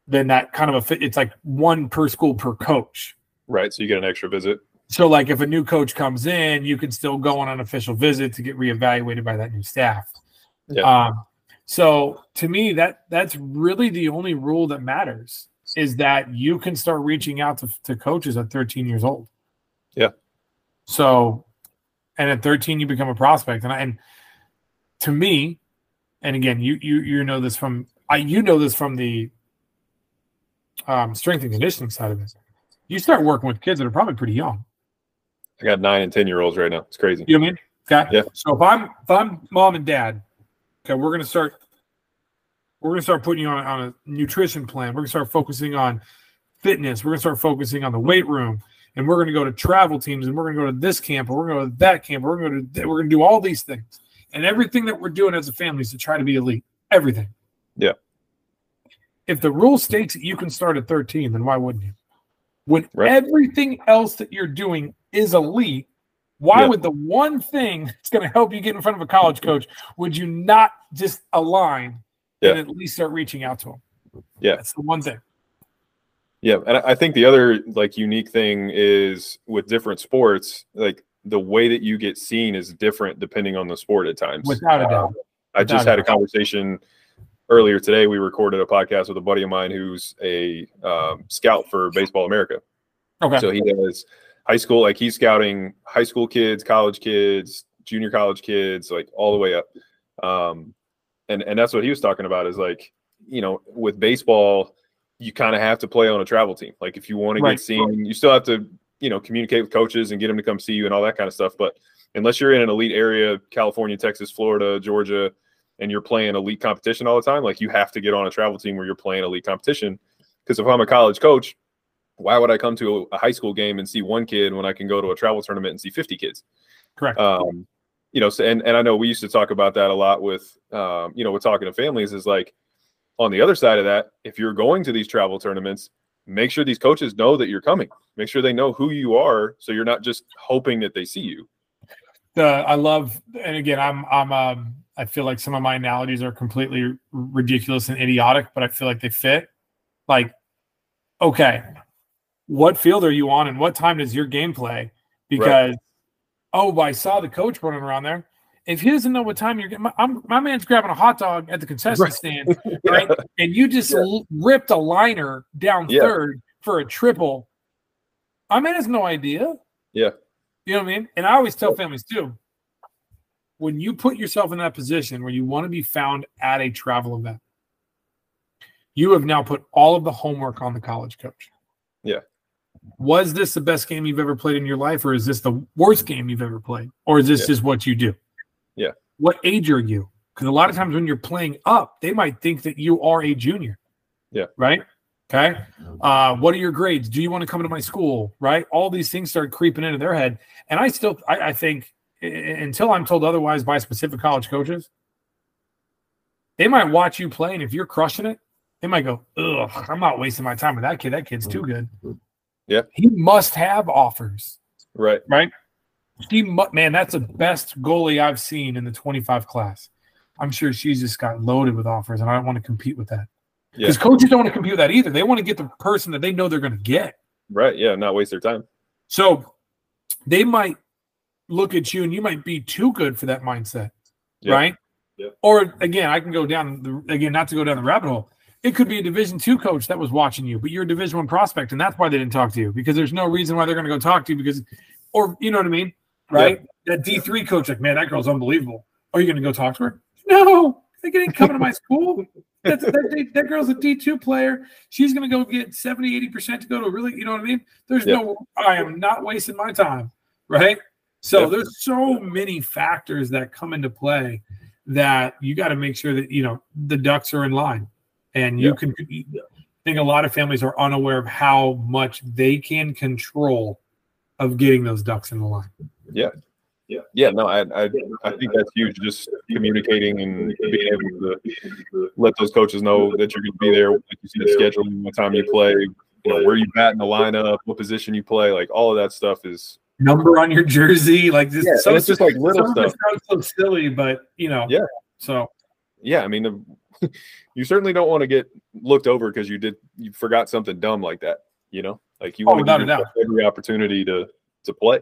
then that kind of a it's like one per school per coach. Right. So you get an extra visit. So like if a new coach comes in, you can still go on an official visit to get reevaluated by that new staff. Yeah. Um, so to me, that that's really the only rule that matters is that you can start reaching out to, to coaches at 13 years old. Yeah. So, and at 13, you become a prospect. And I, and to me, and again, you you you know this from I you know this from the um, strength and conditioning side of this. You start working with kids that are probably pretty young. I got nine and ten year olds right now. It's crazy. You know what I mean? Okay. Yeah. So if I'm if I'm mom and dad, okay, we're gonna start we're gonna start putting you on, on a nutrition plan. We're gonna start focusing on fitness. We're gonna start focusing on the weight room, and we're gonna go to travel teams, and we're gonna go to this camp, or we're gonna go to that camp, or we're gonna go to we're gonna do all these things. And everything that we're doing as a family is to try to be elite. Everything. Yeah. If the rule states that you can start at 13, then why wouldn't you? When right. everything else that you're doing is elite, why yeah. would the one thing that's going to help you get in front of a college coach would you not just align yeah. and at least start reaching out to them? Yeah, that's the one thing. Yeah, and I think the other like unique thing is with different sports, like the way that you get seen is different depending on the sport at times. Without a doubt. I just had a conversation earlier today. We recorded a podcast with a buddy of mine who's a um, scout for Baseball America. Okay. So he does high school, like he's scouting high school kids, college kids, junior college kids, like all the way up. Um, and and that's what he was talking about is like, you know, with baseball, you kind of have to play on a travel team. Like if you want right. to get seen, you still have to you know communicate with coaches and get them to come see you and all that kind of stuff but unless you're in an elite area california texas florida georgia and you're playing elite competition all the time, like you have to get on a travel team where you're playing elite competition. Because if I'm a college coach, why would I come to a high school game and see one kid when I can go to a travel tournament and see 50 kids? Correct. Um, you know, so, and, and I know we used to talk about that a lot with, um, you know, with talking to families is like on the other side of that, if you're going to these travel tournaments, make sure these coaches know that you're coming. Make sure they know who you are, so you're not just hoping that they see you. The I love, and again, I'm I'm um I feel like some of my analogies are completely ridiculous and idiotic, but I feel like they fit. Like, okay, what field are you on, and what time does your game play? Because right. oh, I saw the coach running around there. If he doesn't know what time you're getting, my, my man's grabbing a hot dog at the concession right. stand, right? yeah. And you just yeah. ripped a liner down yeah. third for a triple. My man has no idea. Yeah. You know what I mean? And I always tell families too when you put yourself in that position where you want to be found at a travel event, you have now put all of the homework on the college coach. Yeah. Was this the best game you've ever played in your life, or is this the worst game you've ever played? Or is this yeah. just what you do? Yeah. What age are you? Because a lot of times when you're playing up, they might think that you are a junior. Yeah. Right. Okay. Uh, what are your grades? Do you want to come to my school? Right. All these things start creeping into their head. And I still, I, I think until I'm told otherwise by specific college coaches, they might watch you play. And if you're crushing it, they might go, ugh, I'm not wasting my time with that kid. That kid's too good. Yeah. He must have offers. Right. Right. He, man, that's the best goalie I've seen in the 25 class. I'm sure she's just got loaded with offers, and I don't want to compete with that. Because yeah. coaches don't want to compete with that either. They want to get the person that they know they're going to get. Right. Yeah. Not waste their time. So they might look at you and you might be too good for that mindset. Right. Yeah. Or again, I can go down the, again, not to go down the rabbit hole. It could be a division two coach that was watching you, but you're a division one prospect, and that's why they didn't talk to you because there's no reason why they're going to go talk to you because, or you know what I mean, right? That D three coach, like, man, that girl's unbelievable. Are you going to go talk to her? No, they ain't coming to my school. That's, that, that, girl's a D2 player. She's going to go get 70, 80% to go to a really, you know what I mean? There's no, I am not wasting my time. Right. So yep. there's so many factors that come into play that you got to make sure that, you know, the ducks are in line and you can I think a lot of families are unaware of how much they can control of getting those ducks in the line. Yeah. Yeah. Yeah. No, I, I, I think that's huge. Just communicating and being able to let those coaches know that you're going to be there. Like you see the schedule, what time you play, you know, where you bat in the lineup, what position you play. Like all of that stuff is number on your jersey. Like this, yeah, so it's just like little stuff. Sounds so silly, but you know. Yeah. So. Yeah, I mean, you certainly don't want to get looked over because you did you forgot something dumb like that. You know, like you oh, want to give every opportunity to to play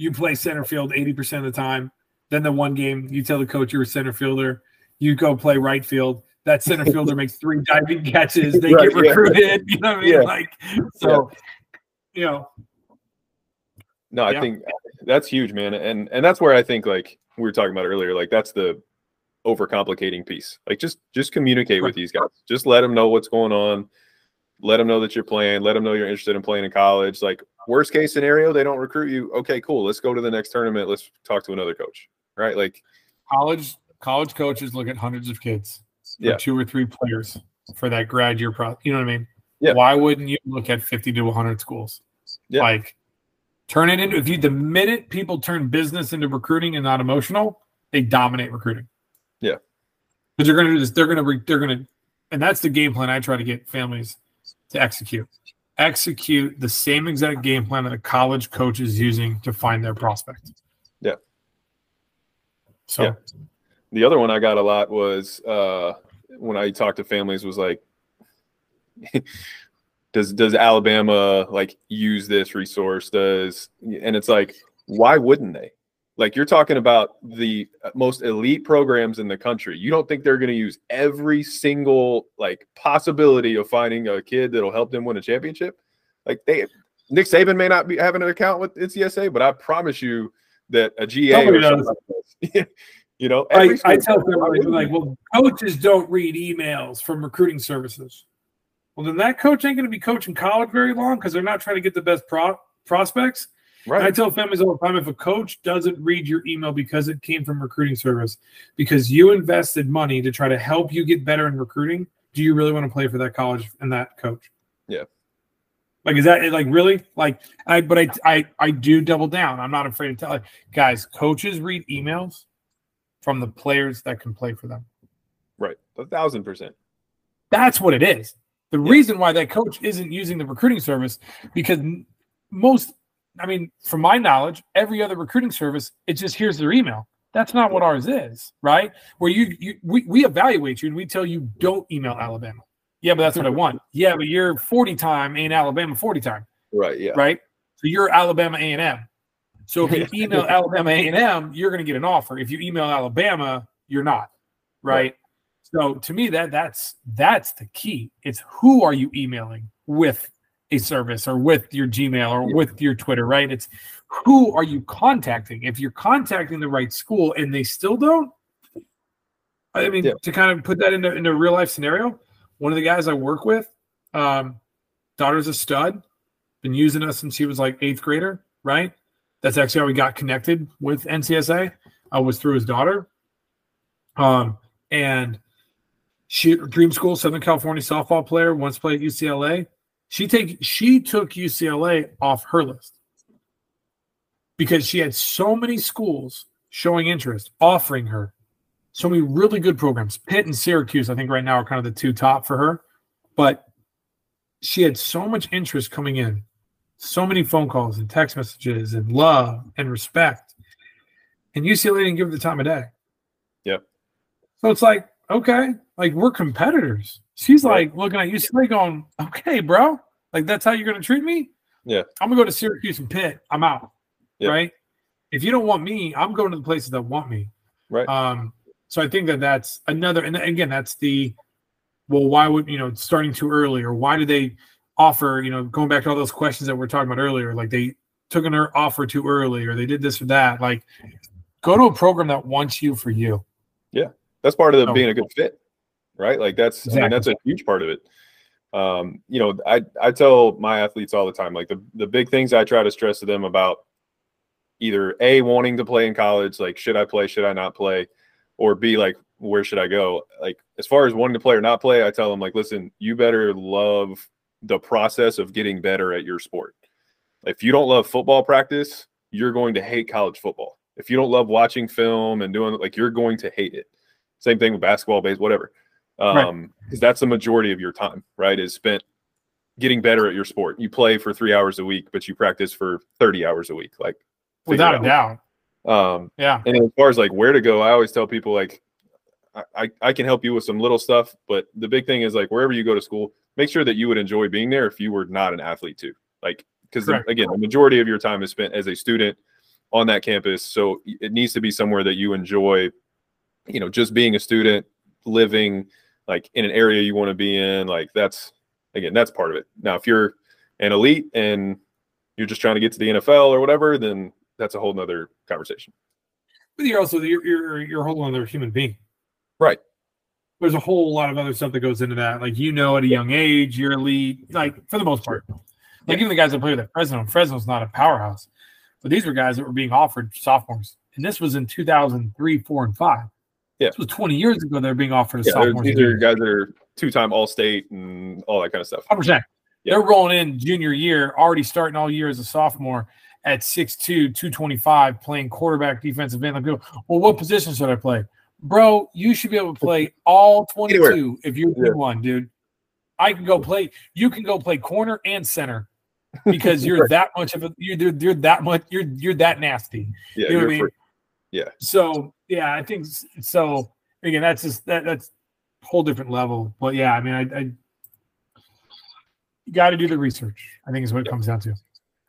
you play center field 80% of the time. Then the one game you tell the coach you're a center fielder, you go play right field. That center fielder makes three diving catches. They right, get recruited. Yeah. You know what I mean? Yeah. Like so, yeah. you know. No, I think that's huge, man. And and that's where I think like we were talking about earlier, like that's the overcomplicating piece. Like just just communicate with these guys. Just let them know what's going on. Let them know that you're playing. Let them know you're interested in playing in college. Like worst case scenario, they don't recruit you. Okay, cool. Let's go to the next tournament. Let's talk to another coach. Right? Like college college coaches look at hundreds of kids yeah. two or three players for that grad year pro. You know what I mean? Yeah. Why wouldn't you look at 50 to 100 schools? Yeah. Like turn it into if you the minute people turn business into recruiting and not emotional, they dominate recruiting. Yeah. Because they're going to do this. They're going to they're going to, and that's the game plan I try to get families to execute execute the same exact game plan that a college coach is using to find their prospect. Yeah. So yeah. the other one I got a lot was uh, when I talked to families was like, does does Alabama like use this resource? Does and it's like, why wouldn't they? Like you're talking about the uh, most elite programs in the country. You don't think they're going to use every single like possibility of finding a kid that'll help them win a championship? Like they Nick Saban may not be having an account with NCSA, but I promise you that a GA you know, I, I tell them like, well, coaches don't read emails from recruiting services. Well, then that coach ain't going to be coaching college very long because they're not trying to get the best pro- prospects. Right. I tell families all the time if a coach doesn't read your email because it came from recruiting service, because you invested money to try to help you get better in recruiting, do you really want to play for that college and that coach? Yeah. Like is that like really like I but I I I do double down. I'm not afraid to tell guys, coaches read emails from the players that can play for them. Right. A thousand percent. That's what it is. The yeah. reason why that coach isn't using the recruiting service because most I mean, from my knowledge, every other recruiting service, it just here's their email. That's not what ours is, right? Where you, you we, we evaluate you and we tell you don't email Alabama. Yeah, but that's what I want. Yeah, but you're 40 time ain't Alabama 40 time. Right. Yeah. Right. So you're Alabama A and M. So if you email Alabama A and M, you're going to get an offer. If you email Alabama, you're not. Right? right. So to me, that that's that's the key. It's who are you emailing with a service or with your Gmail or with your Twitter, right? It's who are you contacting? If you're contacting the right school and they still don't, I mean, yeah. to kind of put that into, into a real life scenario, one of the guys I work with, um, daughter's a stud, been using us since she was like eighth grader, right? That's actually how we got connected with NCSA. I was through his daughter. Um, and she dream school, Southern California softball player, once played at UCLA. She take she took UCLA off her list because she had so many schools showing interest, offering her so many really good programs. Pitt and Syracuse, I think right now are kind of the two top for her. But she had so much interest coming in, so many phone calls and text messages and love and respect. And UCLA didn't give her the time of day. Yep. So it's like, okay, like we're competitors. She's like looking at you UCLA going, okay, bro, like that's how you're going to treat me? Yeah. I'm going to go to Syracuse and Pitt. I'm out. Yeah. Right. If you don't want me, I'm going to the places that want me. Right. Um, so I think that that's another, and again, that's the, well, why would, you know, starting too early or why do they offer, you know, going back to all those questions that we are talking about earlier, like they took an offer too early or they did this or that. Like go to a program that wants you for you. Yeah. That's part of the, being a good fit right? Like that's exactly. I mean that's a huge part of it. Um, you know, I I tell my athletes all the time, like the the big things I try to stress to them about either a wanting to play in college, like should I play, should I not play, or b like where should I go? Like as far as wanting to play or not play, I tell them like, listen, you better love the process of getting better at your sport. If you don't love football practice, you're going to hate college football. If you don't love watching film and doing like you're going to hate it. Same thing with basketball, base, whatever um right. because that's the majority of your time right is spent getting better at your sport. You play for three hours a week but you practice for 30 hours a week like without a doubt. Um yeah. and as far as like where to go i always tell people like I, I can help you with some little stuff but the big thing is like wherever you go to school make sure that you would enjoy being there if you were not an athlete too. Like because again the majority of your time is spent as a student on that campus so it needs to be somewhere that you enjoy you know just being a student living like in an area you want to be in like that's again that's part of it. Now if you're an elite and you're just trying to get to the nfl or whatever then that's a whole nother conversation. But you're also you're you're, you're a whole other human being. Right. There's a whole lot of other stuff that goes into that. Like you know at a young age you're elite like for the most part. Like even the guys that play with fresno fresno's not a powerhouse but these were guys that were being offered sophomores. And this was in 2003 4 and 5 yeah. This was 20 years ago they're being offered a yeah, sophomore. These are guys that are two-time All-State and all that kind of stuff. 100%. Yeah. They're rolling in junior year, already starting all year as a sophomore at 6'2", 225, playing quarterback, defensive end. Like, well, what position should I play? Bro, you should be able to play all 22 Anywhere. if you're yeah. one, dude. I can go play. You can go play corner and center because you're that much of a you're, you're that much you're you're that nasty. Yeah, you know what I mean? Yeah. So yeah, I think so. Again, that's just that that's a whole different level. But yeah, I mean, I, I you got to do the research. I think is what it comes down to.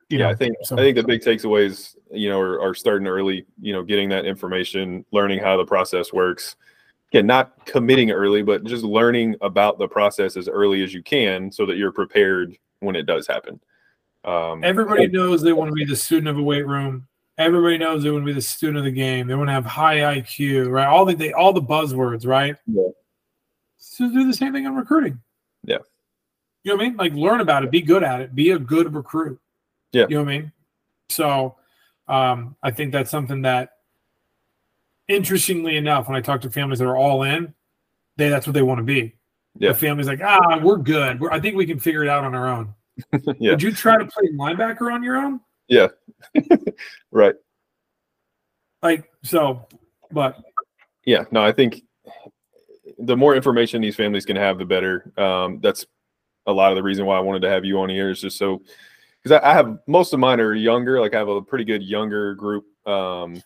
You yeah, know, I think so. I think the big takeaways, you know, are, are starting early. You know, getting that information, learning how the process works. Again, not committing early, but just learning about the process as early as you can, so that you're prepared when it does happen. Um, Everybody knows they want to be the student of a weight room. Everybody knows they want to be the student of the game. They want to have high IQ, right? All the they, all the buzzwords, right? Yeah. So do the same thing in recruiting. Yeah. You know what I mean? Like learn about it, be good at it, be a good recruit. Yeah. You know what I mean? So um, I think that's something that, interestingly enough, when I talk to families that are all in, they that's what they want to be. Yeah. The family's like, ah, we're good. We're, I think we can figure it out on our own. Yeah. Would you try to play linebacker on your own? Yeah. right. Like so, but Yeah. No, I think the more information these families can have, the better. Um, that's a lot of the reason why I wanted to have you on here is just so because I, I have most of mine are younger. Like I have a pretty good younger group, um,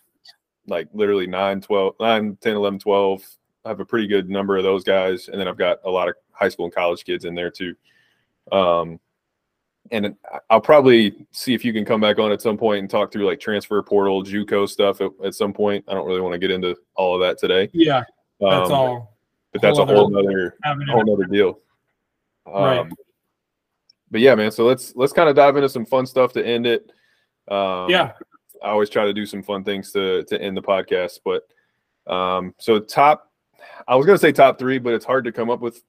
like literally 9, 12, 9, 10, 11, 12. I have a pretty good number of those guys. And then I've got a lot of high school and college kids in there too. Um, and I'll probably see if you can come back on at some point and talk through like transfer portal, JUCO stuff at, at some point. I don't really want to get into all of that today. yeah, that's Um, all. But that's a whole other whole other deal. Um, Right. But yeah, man. So let's let's kind of dive into some fun stuff to end it. Um, yeah, I always try to do some fun things to to end the podcast. But um, so top, I was gonna say top three, but it's hard to come up with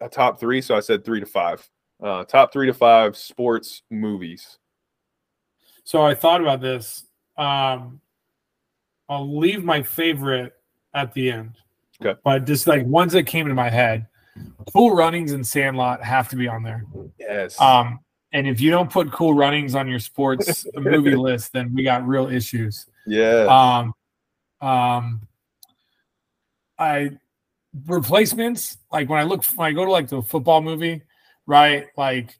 a top three. So I said three to five. Uh, top three to five sports movies. So I thought about this. Um, I'll leave my favorite at the end. Okay. But just like ones that came into my head, Cool Runnings and Sandlot have to be on there. Yes. Um, and if you don't put Cool Runnings on your sports movie list, then we got real issues. yeah. Um, um, I replacements like when I look when I go to like the football movie, right? Like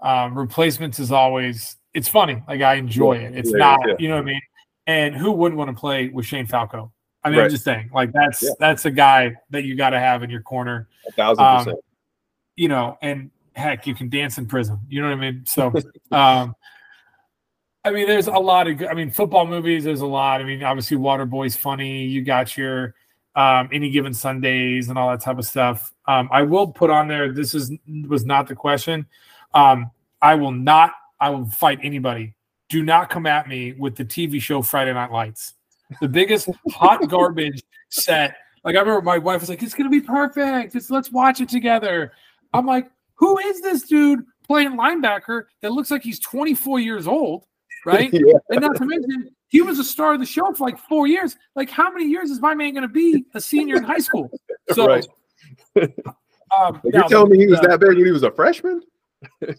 um, replacements is always it's funny. Like I enjoy it. It's Yeah, not yeah. you know what I mean. And who wouldn't want to play with Shane Falco? I mean, Right. I'm just saying, like that's Yeah. that's a guy that you got to have in your corner a thousand um, percent. you know, and heck, you can dance in prison. You know what I mean? So, um, I mean, there's a lot of I mean, football movies, there's a lot. I mean, obviously, Waterboy's funny. You got your um, any given Sundays and all that type of stuff. Um, I will put on there, this is was not the question. Um, I will not, I will fight anybody. Do not come at me with the TV show Friday Night Lights. The biggest hot garbage set. Like I remember my wife was like, "It's gonna be perfect. It's let's watch it together." I'm like, "Who is this dude playing linebacker that looks like he's 24 years old?" Right? yeah. and not to mention, he was a star of the show for like four years. Like, how many years is my man going to be a senior in high school? So, Right. um, You're telling me he was the- that big when he was a freshman?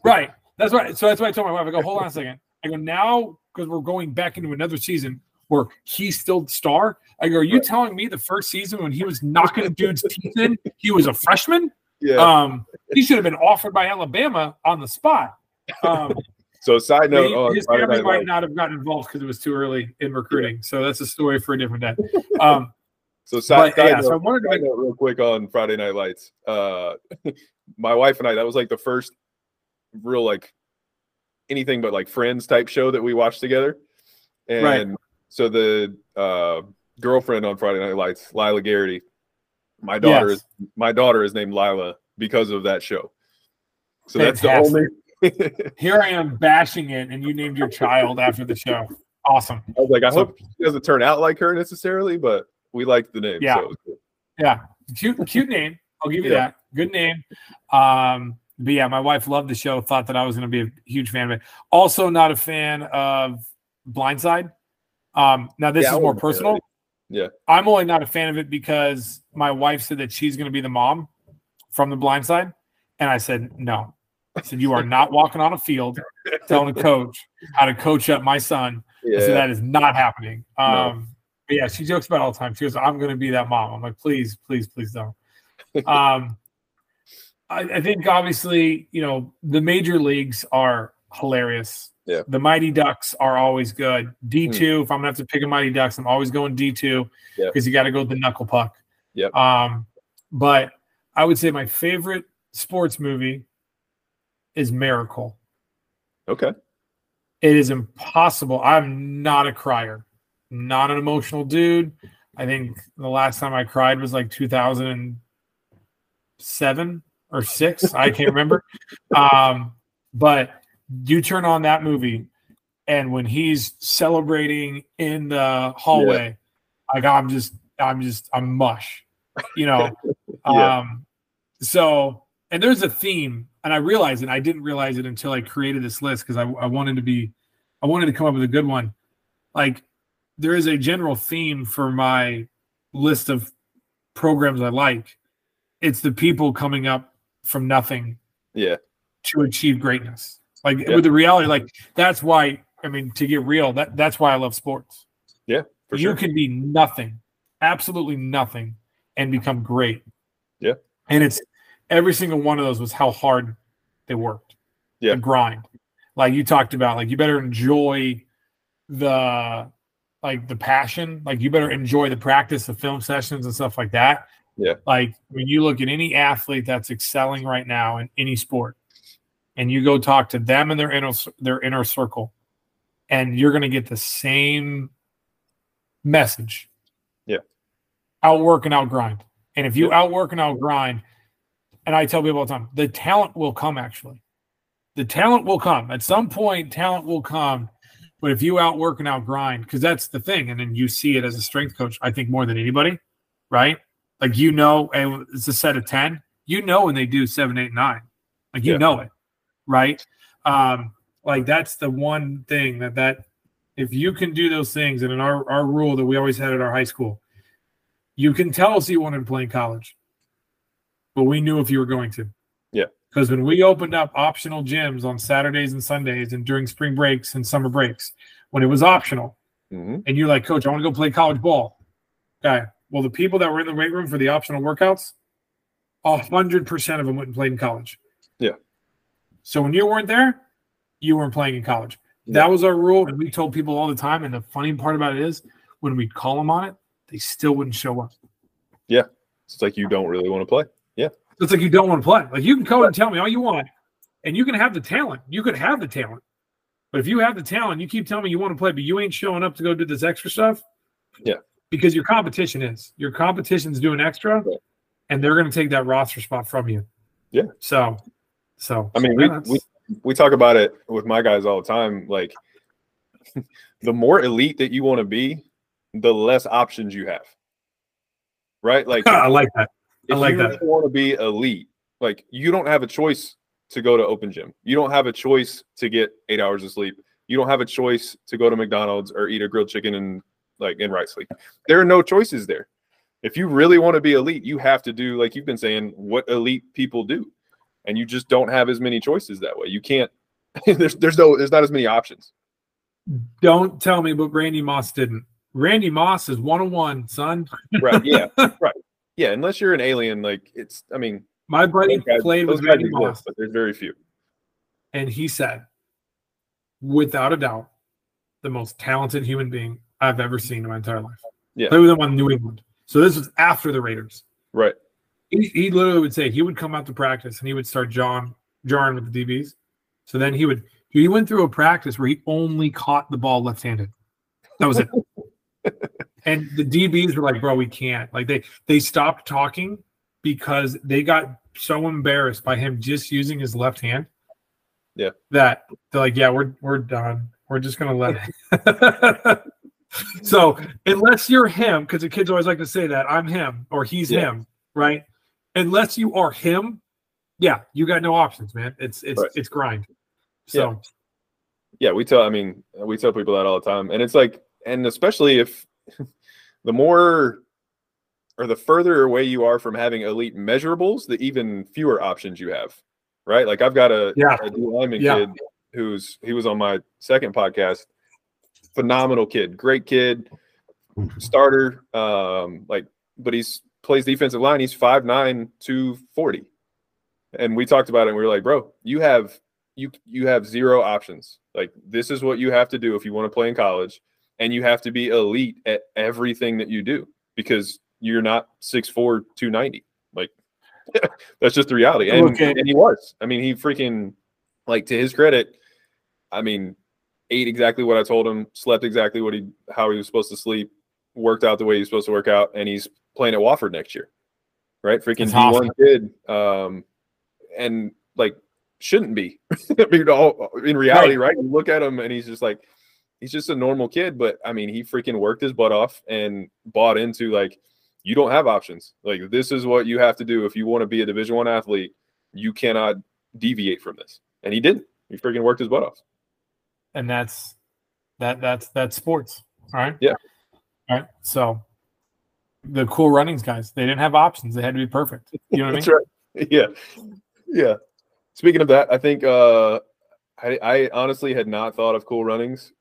right. That's right. So that's why I told my wife, I go, hold on a second. I go, now, because we're going back into another season where he's still the star. I go, are you Right. telling me the first season when he was knocking dudes' teeth in, he was a freshman? Yeah. Um, he should have been offered by Alabama on the spot. Um, so side note, on his Friday family might Lights- not have gotten involved because it was too early in recruiting. So that's a story for a different day. Um, So side, but side yeah, so I note, wanted to make note real quick on Friday Night Lights. Uh, my wife and I, that was like the first real like anything but like Friends type show that we watched together. And Right. so the uh, girlfriend on Friday Night Lights, Lila Garrity, my daughter Yes. is my daughter is named Lila because of that show. So that's the only. Here I am bashing it, and you named your child after the show. Awesome. I was like, I hope she doesn't turn out like her necessarily, but we like the name. Yeah. So it was good. Yeah, cute, cute name. I'll give you Yeah. that. Good name. Um, but yeah, my wife loved the show. Thought that I was going to be a huge fan of it. Also, not a fan of Blindside. Um, now this Yeah, is more wasn't a fan of personal. Yeah. I'm only not a fan of it because my wife said that she's going to be the mom from the Blind Side, and I said no. I said you are not walking on a field telling a coach how to coach up my son. I Yeah. said that is not happening. No. Um, but yeah, she jokes about all the time. She goes, "I'm going to be that mom." I'm like, "Please, please, please don't." um, I, I think obviously, you know, the major leagues are hilarious. Yeah. The Mighty Ducks are always good. D two. If I'm gonna have to pick a Mighty Ducks, I'm always going D two Yeah. because you got to go with the knuckle puck. Yep. Um, but I would say my favorite sports movie is Miracle. Okay. It is impossible. I'm not a crier, not an emotional dude. I think the last time I cried was like 2007 or six. I can't remember. Um, but you turn on that movie, and when he's celebrating in the hallway, like I'm just, I'm just, I'm mush, you know. Yeah. Um, so, and there's a theme, and I realized it. I didn't realize it until I created this list because I, I wanted to be I wanted to come up with a good one. Like there is a general theme for my list of programs I like. It's the people coming up from nothing Yeah. to achieve greatness. Like Yeah. with the reality, like that's why I mean to get real, that that's why I love sports. For you sure. can be nothing, absolutely nothing, and become great. Yeah. And it's every single one of those was how hard they worked. Yeah. The grind. Like you talked about, like you better enjoy the like the passion. Like you better enjoy the practice of film sessions and stuff like that. Yeah. Like when you look at any athlete that's excelling right now in any sport, and you go talk to them and their inner their inner circle, and you're going to get the same message. Yeah. Outwork and outgrind. And if you outwork and outgrind, and I tell people all the time, the talent will come actually. The talent will come. At some point, talent will come. But if you outwork and outgrind, because that's the thing, and then you see it as a strength coach, I think more than anybody, right? Like you know, and it's a set of 10. You know when they do seven, eight, nine. Like you Yeah. know it, right? Um, like that's the one thing that that if you can do those things, and in our, our rule that we always had at our high school, you can tell us you wanted to play in college, but we knew if you were going to. Yeah. Because when we opened up optional gyms on Saturdays and Sundays and during spring breaks and summer breaks, when it was optional, hmm and you're like, Coach, I want to go play college ball. Okay. Well, the people that were in the weight room for the optional workouts, a hundred percent of them went and played in college. Yeah. So when you weren't there, you weren't playing in college. Yeah. That was our rule, and we told people all the time. And the funny part about it is, when we'd call them on it, they still wouldn't show up. Yeah, it's like you don't really want to play. It's like you don't want to play. Like you can come and tell me all you want, and you can have the talent. You could have the talent, but if you have the talent, you keep telling me you want to play, but you ain't showing up to go do this extra stuff. Yeah. Because your competition is your competition's doing extra, Yeah. and they're going to take that roster spot from you. Yeah. So, so I mean, yeah, we, we we talk about it with my guys all the time. Like, the more elite that you want to be, the less options you have. Right? Like, I like that. I if like you that. want to be elite, like you don't have a choice to go to open gym. You don't have a choice to get eight hours of sleep. You don't have a choice to go to McDonald's or eat a grilled chicken and like in rice sleep. There are no choices there. If you really want to be elite, you have to do like you've been saying what elite people do, and you just don't have as many choices that way. You can't. there's there's no there's not as many options. Don't tell me, but Randy Moss didn't. Randy Moss is one on one, son. Right? Yeah. right. Yeah. Unless you're an alien, like it's. I mean, My buddy guys, played with Randy exist, Moss. but there's very few. and he said, without a doubt, the most talented human being I've ever seen in my entire life. Yeah. Played with him on New England. So this was after the Raiders. Right. He, he literally would say he would come out to practice and he would start jarring, jarring with the DBs. So then he would he went through a practice where he only caught the ball left-handed. That was it. and the DBs were like, "Bro, we can't." Like they they stopped talking because they got so embarrassed by him just using his left hand. Yeah. That they're like, "Yeah, we're we're done. We're just gonna let it." so unless you're him, because the kids always like to say that I'm him or he's Yeah. him, right? Unless you are him, yeah, you got no options, man. It's it's Right. it's grind. So Yeah, we tell. I mean, we tell people that all the time, and it's like, and especially if the more or the further away you are from having elite measurables, the even fewer options you have. Right? Like I've got a, Yeah. a D lineman Yeah. kid who's he was on my second podcast. Phenomenal kid, great kid, starter. Um, like, but he's plays defensive line. He's 5'9", 240. and we talked about it. and We were like, bro, you have you you have zero options. Like this is what you have to do if you want to play in college, and you have to be elite at everything that you do because you're not 6'4", 290. Like that's just the reality. And, Okay. and he was. I mean, he freaking like to his credit. I mean, ate exactly what I told him, slept exactly what he how he was supposed to sleep, worked out the way he was supposed to work out, and he's playing at Wofford next year. Right? Freaking That's D1 awesome. kid. Um and like shouldn't be. I mean, all, in reality, right. You look at him and he's just like he's just a normal kid, but I mean, he freaking worked his butt off and bought into like you don't have options. Like this is what you have to do if you want to be a Division One athlete. You cannot deviate from this, and he didn't. He freaking worked his butt off. and that's That that's that's sports. All right. Yeah. All right. So the cool runnings guys, they didn't have options. They had to be perfect. You know what I mean? Right. Yeah. Yeah. Speaking of that, I think uh I, I honestly had not thought of cool runnings.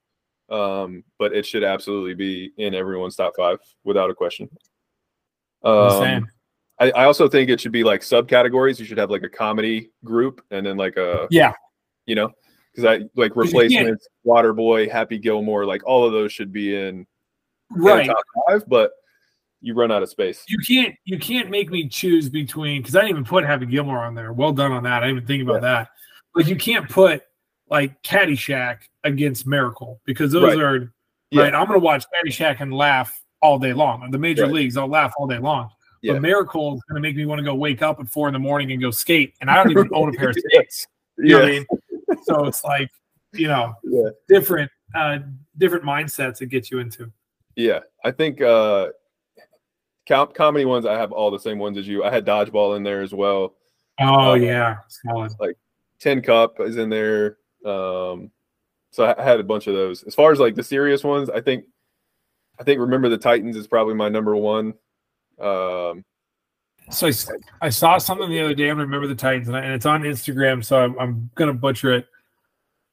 Um, but it should absolutely be in everyone's top five without a question. Um. I, I also think it should be like subcategories. You should have like a comedy group and then like a Yeah. you know, because I like replacements, Waterboy, Happy Gilmore, like all of those should be in, Right. top five, but you run out of space. You can't you can't make me choose between because I didn't even put Happy Gilmore on there. Well done on that. I didn't even think about that. But you can't put like Caddyshack against Miracle because those Right. are Yeah. right. I'm gonna watch Caddyshack and laugh all day long. The major Right. leagues, I'll laugh all day long. Yeah. But Miracle is gonna make me want to go wake up at four in the morning and go skate. And I don't even own a pair of skates. You know Yeah. what I mean? So it's like, you know, Yeah. different uh different mindsets that get you into. Yeah. I think uh com- comedy ones, I have all the same ones as you. I had dodgeball in there as well. Oh Uh, yeah. Solid. Tin Cup is in there. Um, so I I had a bunch of those. As far as like the serious ones, I think, I think Remember the Titans is probably my number one. Um, So I saw something the other day. I remember the Titans, and, I, and it's on Instagram, so I'm, I'm gonna butcher it.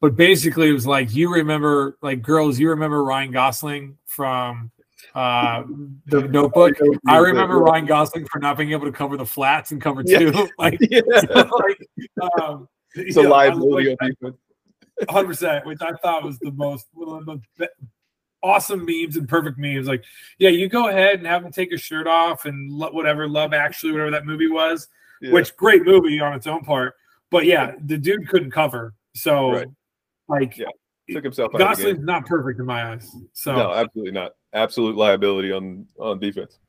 But basically, it was like you remember, like girls, you remember Ryan Gosling from uh, the Notebook. I remember Ryan Gosling for not being able to cover the flats and cover Yeah. two. Like, Yeah, like um, it's a know, I was liability like, on defense. hundred percent, which I thought was the most one of the awesome memes and perfect memes. Like, yeah, you go ahead and have him take his shirt off and lo- whatever Love Actually, whatever that movie was, Yeah. which great movie on its own part. But yeah, the dude couldn't cover, so Right. like Yeah. took himself out Gosling's not perfect in my eyes. So No, absolutely not. Absolute liability on on defense.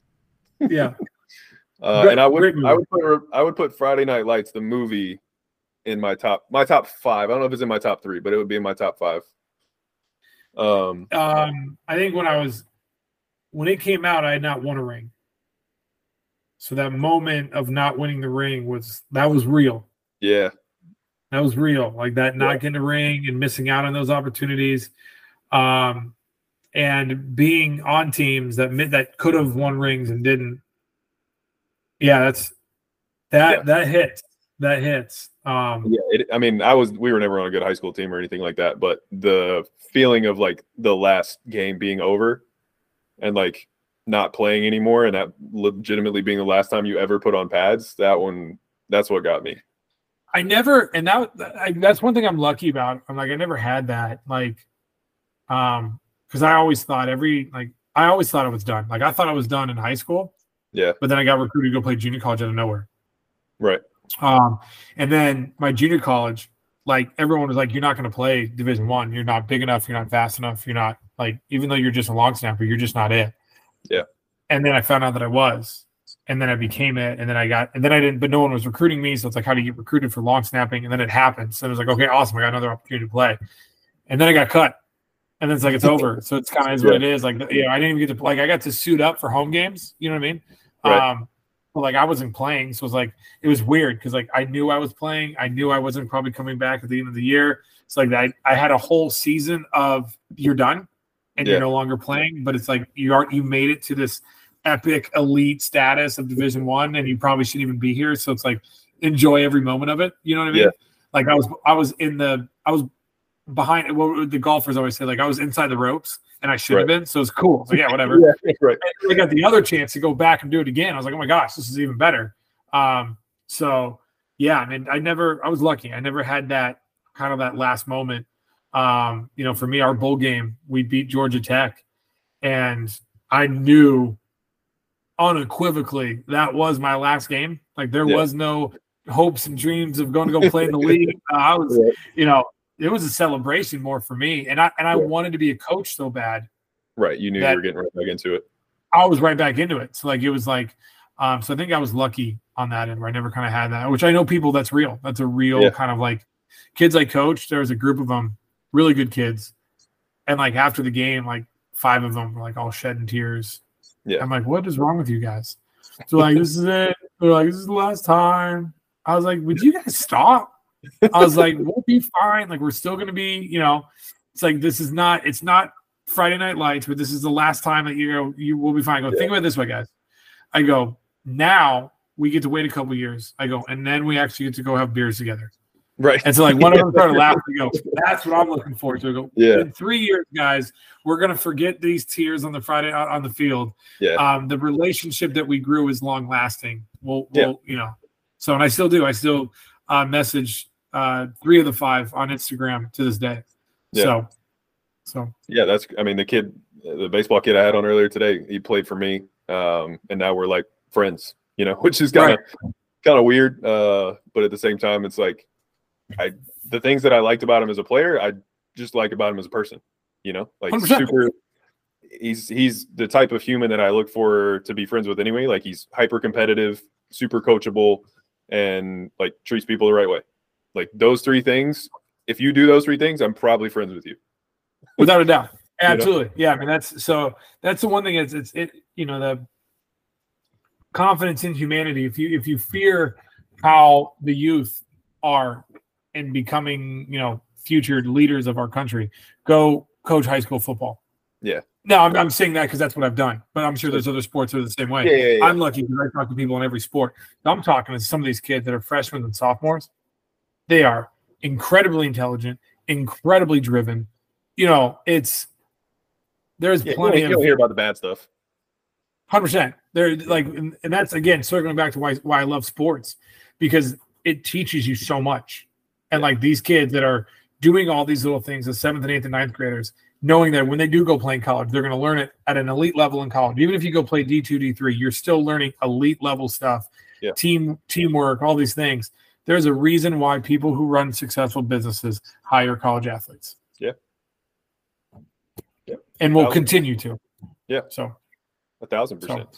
yeah, Uh, Great- and I would. I would put I would put Friday Night Lights the movie in my top my top five. I don't know if it's in my top three, but it would be in my top five. Um, um, I think when I was when it came out, I had not won a ring. So that moment of not winning the ring was that was real. yeah, That was real. Like that not Yeah. getting a ring and missing out on those opportunities. Um and being on teams that that could have won rings and didn't. Yeah, that's that Yeah. that hits. That hits. Um yeah. It, I mean, I was we were never on a good high school team or anything like that, but the feeling of like the last game being over and like not playing anymore, and that legitimately being the last time you ever put on pads, that one that's what got me. I never and that I, that's one thing I'm lucky about. I'm like I never had that like um because I always thought every like I always thought it was done. Like I thought I was done in high school, Yeah, but then I got recruited to go play junior college out of nowhere. right. Um, and then my junior college, like everyone was like, "You're not going to play Division One. You're not big enough. You're not fast enough. You're not like even though you're just a long snapper, you're just not it." Yeah. And then I found out that I was, and then I became it, and then I got, and then I didn't, but no one was recruiting me, so it's like, how do you get recruited for long snapping? And then it happened, so it was like, okay, awesome, I got another opportunity to play, and then I got cut, and then it's like it's over. So it's kind of is what it is. Like you know, I didn't even get to like I got to suit up for home games. You know what I mean? Right. Um, but like I wasn't playing, so it was like it was weird because like I knew I was playing. I knew I wasn't probably coming back at the end of the year. It's like I, I had a whole season of you're done and Yeah. you're no longer playing, but it's like you are you made it to this epic elite status of Division One, and you probably shouldn't even be here. So it's like enjoy every moment of it. You know what I mean? Yeah. Like I was I was in the I was behind what the golfers always say, like I was inside the ropes and I should have been. So it's cool. So yeah, whatever. Yeah, right. I got the other chance to go back and do it again. I was like, oh my gosh, this is even better. Um, so yeah, I mean, I never, I was lucky. I never had that kind of that last moment. Um, you know, for me, our bowl game, we beat Georgia Tech, and I knew unequivocally that was my last game. Like there Yeah. was no hopes and dreams of going to go play in the league. Uh, I was, Right. you know, it was a celebration more for me, and I and I Yeah. wanted to be a coach so bad. Right. You knew you were getting right back into it. I was right back into it. So like it was like, um, so I think I was lucky on that end where I never kind of had that, which I know people that's real. That's a real Yeah. kind of like kids I coached. There was a group of them, really good kids, and like after the game, like five of them were like all shedding tears. Yeah. I'm like, what is wrong with you guys? So like, this is it. They're like, this is the last time. I was like, would you guys stop? I was like, we'll be fine. Like we're still gonna be, you know. It's like this is not. It's not Friday Night Lights, but this is the last time that you go. You will be fine. I go. Yeah. Think about it this way, guys. I go now. We get to wait a couple years. I go, and then we actually get to go have beers together. Right. And so, like, one of them started laughing. I go, that's what I'm looking forward to. I go, Yeah. in three years, guys, we're gonna forget these tears on the Friday on the field. Yeah. Um, the relationship that we grew is long lasting. We'll, we'll, you know. So, and I still do. I still uh, message uh, three of the five on Instagram to this day. Yeah. So, so Yeah, that's. I mean, the kid, the baseball kid I had on earlier today, he played for me, um, and now we're like friends. You know, which is kind of kind of weird, uh, but at the same time, it's like, I the things that I liked about him as a player, I just like about him as a person. You know, like 100%. super. He's he's the type of human that I look for to be friends with anyway. Like he's hyper competitive, super coachable, and like treats people the right way. Like those three things. If you do those three things, I'm probably friends with you. without a doubt, know? absolutely, yeah. I mean, that's so. That's the one thing. Is it's it. You know the confidence in humanity. If you if you fear how the youth are in becoming, you know, future leaders of our country, go coach high school football. Yeah. No, I'm, I'm saying that because that's what I've done, but I'm sure there's other sports that are the same way. Yeah, yeah, yeah. I'm lucky because I talk to people in every sport. I'm talking to some of these kids that are freshmen and sophomores. They are incredibly intelligent, incredibly driven. You know, it's there's Yeah, plenty don't, you don't hear about the bad stuff. hundred percent. They're like, and and that's again circling back to why why I love sports because it teaches you so much. And like these kids that are doing all these little things, the seventh and eighth and ninth graders, knowing that when they do go play in college, they're going to learn it at an elite level in college. Even if you go play D two, D three, you're still learning elite level stuff, Yeah. team teamwork, all these things. There's a reason why people who run successful businesses hire college athletes. Yeah. Yeah. And will continue to. Yeah. So A thousand percent.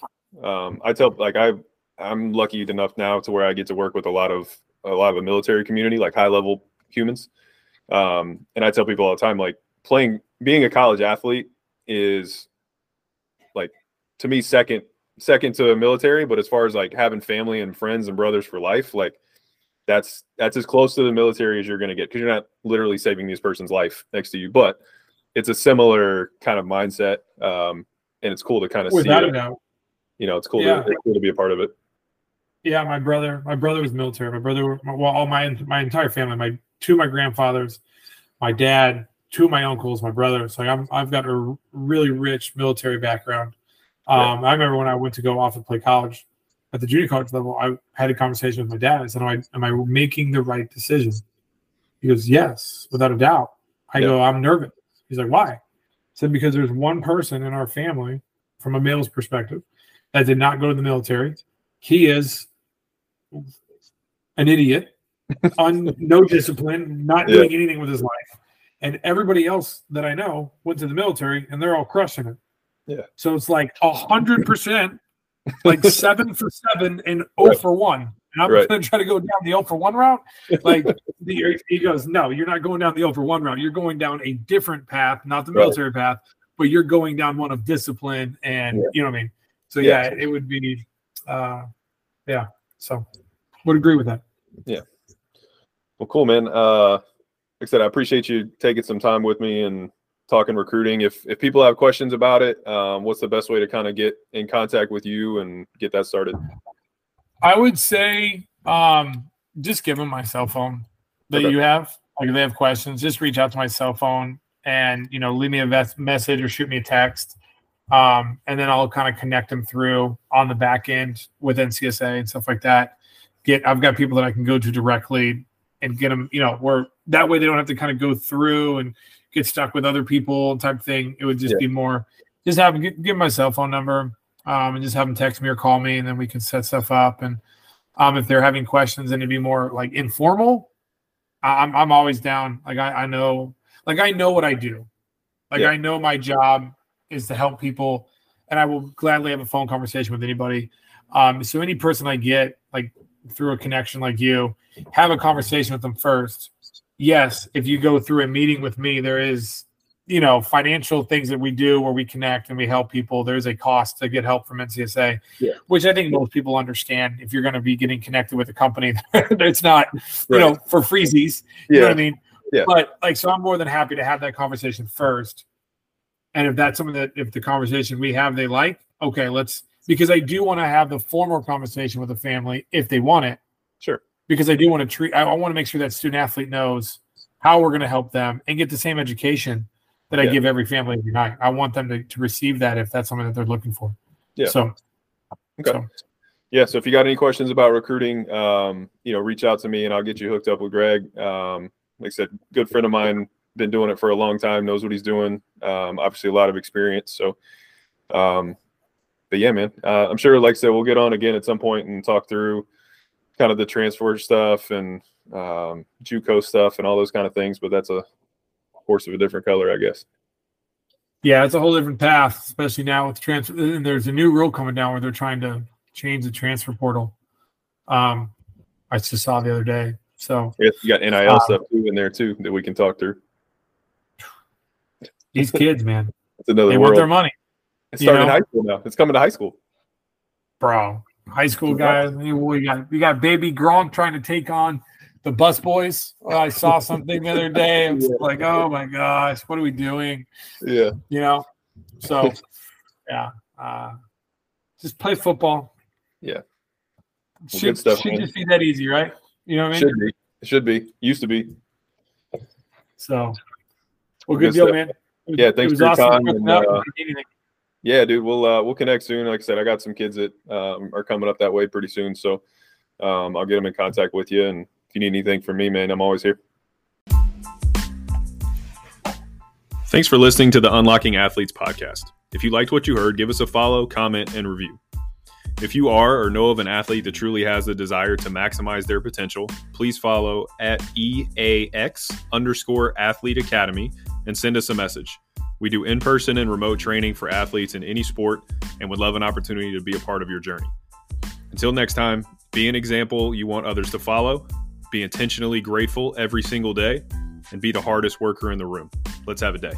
Um, I tell like I I'm lucky enough now to where I get to work with a lot of a lot of the military community, like high level humans. Um, and I tell people all the time, like playing being a college athlete is like to me second second to military, but as far as like having family and friends and brothers for life, like that's that's as close to the military as you're going to get because you're not literally saving this person's life next to you, but it's a similar kind of mindset. Um, and it's cool to kind of see without it a doubt. you know, it's cool. Yeah. To, it's cool to be a part of it. Yeah, my brother, my brother was military. My brother, well, all my my entire family, my two of my grandfathers, my dad, two of my uncles, my brother. So I'm I've got a really rich military background. Um, I remember when I went to go off and play college at the junior college level, I had a conversation with my dad. I said, "Am I am I making the right decision?" He goes, "Yes, without a doubt." I Yeah. go, "I'm nervous." He's like, "Why?" I said, "Because there's one person in our family, from a male's perspective, that did not go to the military. He is an idiot, on no discipline, not Yeah. doing anything with his life. And everybody else that I know went to the military and they're all crushing it. Yeah. So it's like a hundred percent, like seven for seven and oh Right. for one. And I'm Right. gonna try to go down the 0 for one route. Like the, he goes, No, you're not going down the 0 for one route. You're going down a different path, not the Right. military path, but you're going down one of discipline and Yeah. you know what I mean? So Yeah. yeah, it would be uh yeah. So would agree with that. Yeah. Well, cool, man. Uh, like I said, I appreciate you taking some time with me and talking recruiting. If if people have questions about it, um, what's the best way to kind of get in contact with you and get that started? I would say um, just give them my cell phone that Okay. you have. Like if they have questions, just reach out to my cell phone and you know leave me a message or shoot me a text, um, and then I'll kind of connect them through on the back end with NCSA and stuff like that. Get I've got people that I can go to directly and get them. You know, where that way they don't have to kind of go through and get stuck with other people type thing. It would just Yeah. be more just have give, give 'em my cell phone number um, and just have them text me or call me, and then we can set stuff up. And um, if they're having questions and to be more like informal, I- I'm I'm always down. Like I, I know, like I know what I do. Like Yeah. I know my job is to help people, and I will gladly have a phone conversation with anybody. Um, so any person I get, like through a connection like you, have a conversation with them first. Yes, if you go through a meeting with me, there is, you know, financial things that we do where we connect and we help people. There's a cost to get help from NCSA, Yeah. which I think most people understand. If you're going to be getting connected with a company, it's not, you know, for freezies. You know what I mean? Yeah. But like, so I'm more than happy to have that conversation first. And if that's something that if the conversation we have they like, okay, let's because I do want to have the formal conversation with the family if they want it. Because I do want to treat I, I want to make sure that student athlete knows how we're going to help them and get the same education that I Yeah. give every family every night. I want them to, to receive that if that's something that they're looking for. Yeah. So Okay. So- Yeah. So if you got any questions about recruiting, um, you know, reach out to me and I'll get you hooked up with Greg. Um, like I said, good friend of mine, been doing it for a long time, knows what he's doing. Um, obviously a lot of experience. So, um, but yeah, man, uh, I'm sure, like I said, we'll get on again at some point and talk through kind of the transfer stuff and um, JUCO stuff and all those kind of things. But that's a horse of a different color, I guess. Yeah, it's a whole different path, especially now with transfer. And there's a new rule coming down where they're trying to change the transfer portal. Um, I just saw the other day. So guess you got NIL Um, stuff too in there too that we can talk through. these kids, man, It's another they want their money, It's you starting in high school now. It's coming to high school. bro. High school guys. We got we got baby Gronk trying to take on the bus boys. I saw something the other day. It's Yeah. like, oh my gosh, what are we doing? Yeah. You know. So, yeah, uh, just play football. Yeah. Should, good stuff, should man. just be that easy, right? You know what I mean? Should be. It should be. Used to be. So, well, Good good deal, man. Was- Yeah, thanks for your awesome time, and, uh, Yeah, dude. We'll uh, we'll connect soon. Like I said, I got some kids that um, are coming up that way pretty soon, so um, I'll get them in contact with you. And if you need anything from me, man, I'm always here. Thanks for listening to the Unlocking Athletes podcast. If you liked what you heard, give us a follow, comment, and review. If you are or know of an athlete that truly has the desire to maximize their potential, please follow at EAX underscore athlete academy and send us a message. We do in person and remote training for athletes in any sport and would love an opportunity to be a part of your journey. Until next time, be an example you want others to follow, be intentionally grateful every single day, and be the hardest worker in the room. Let's have a day.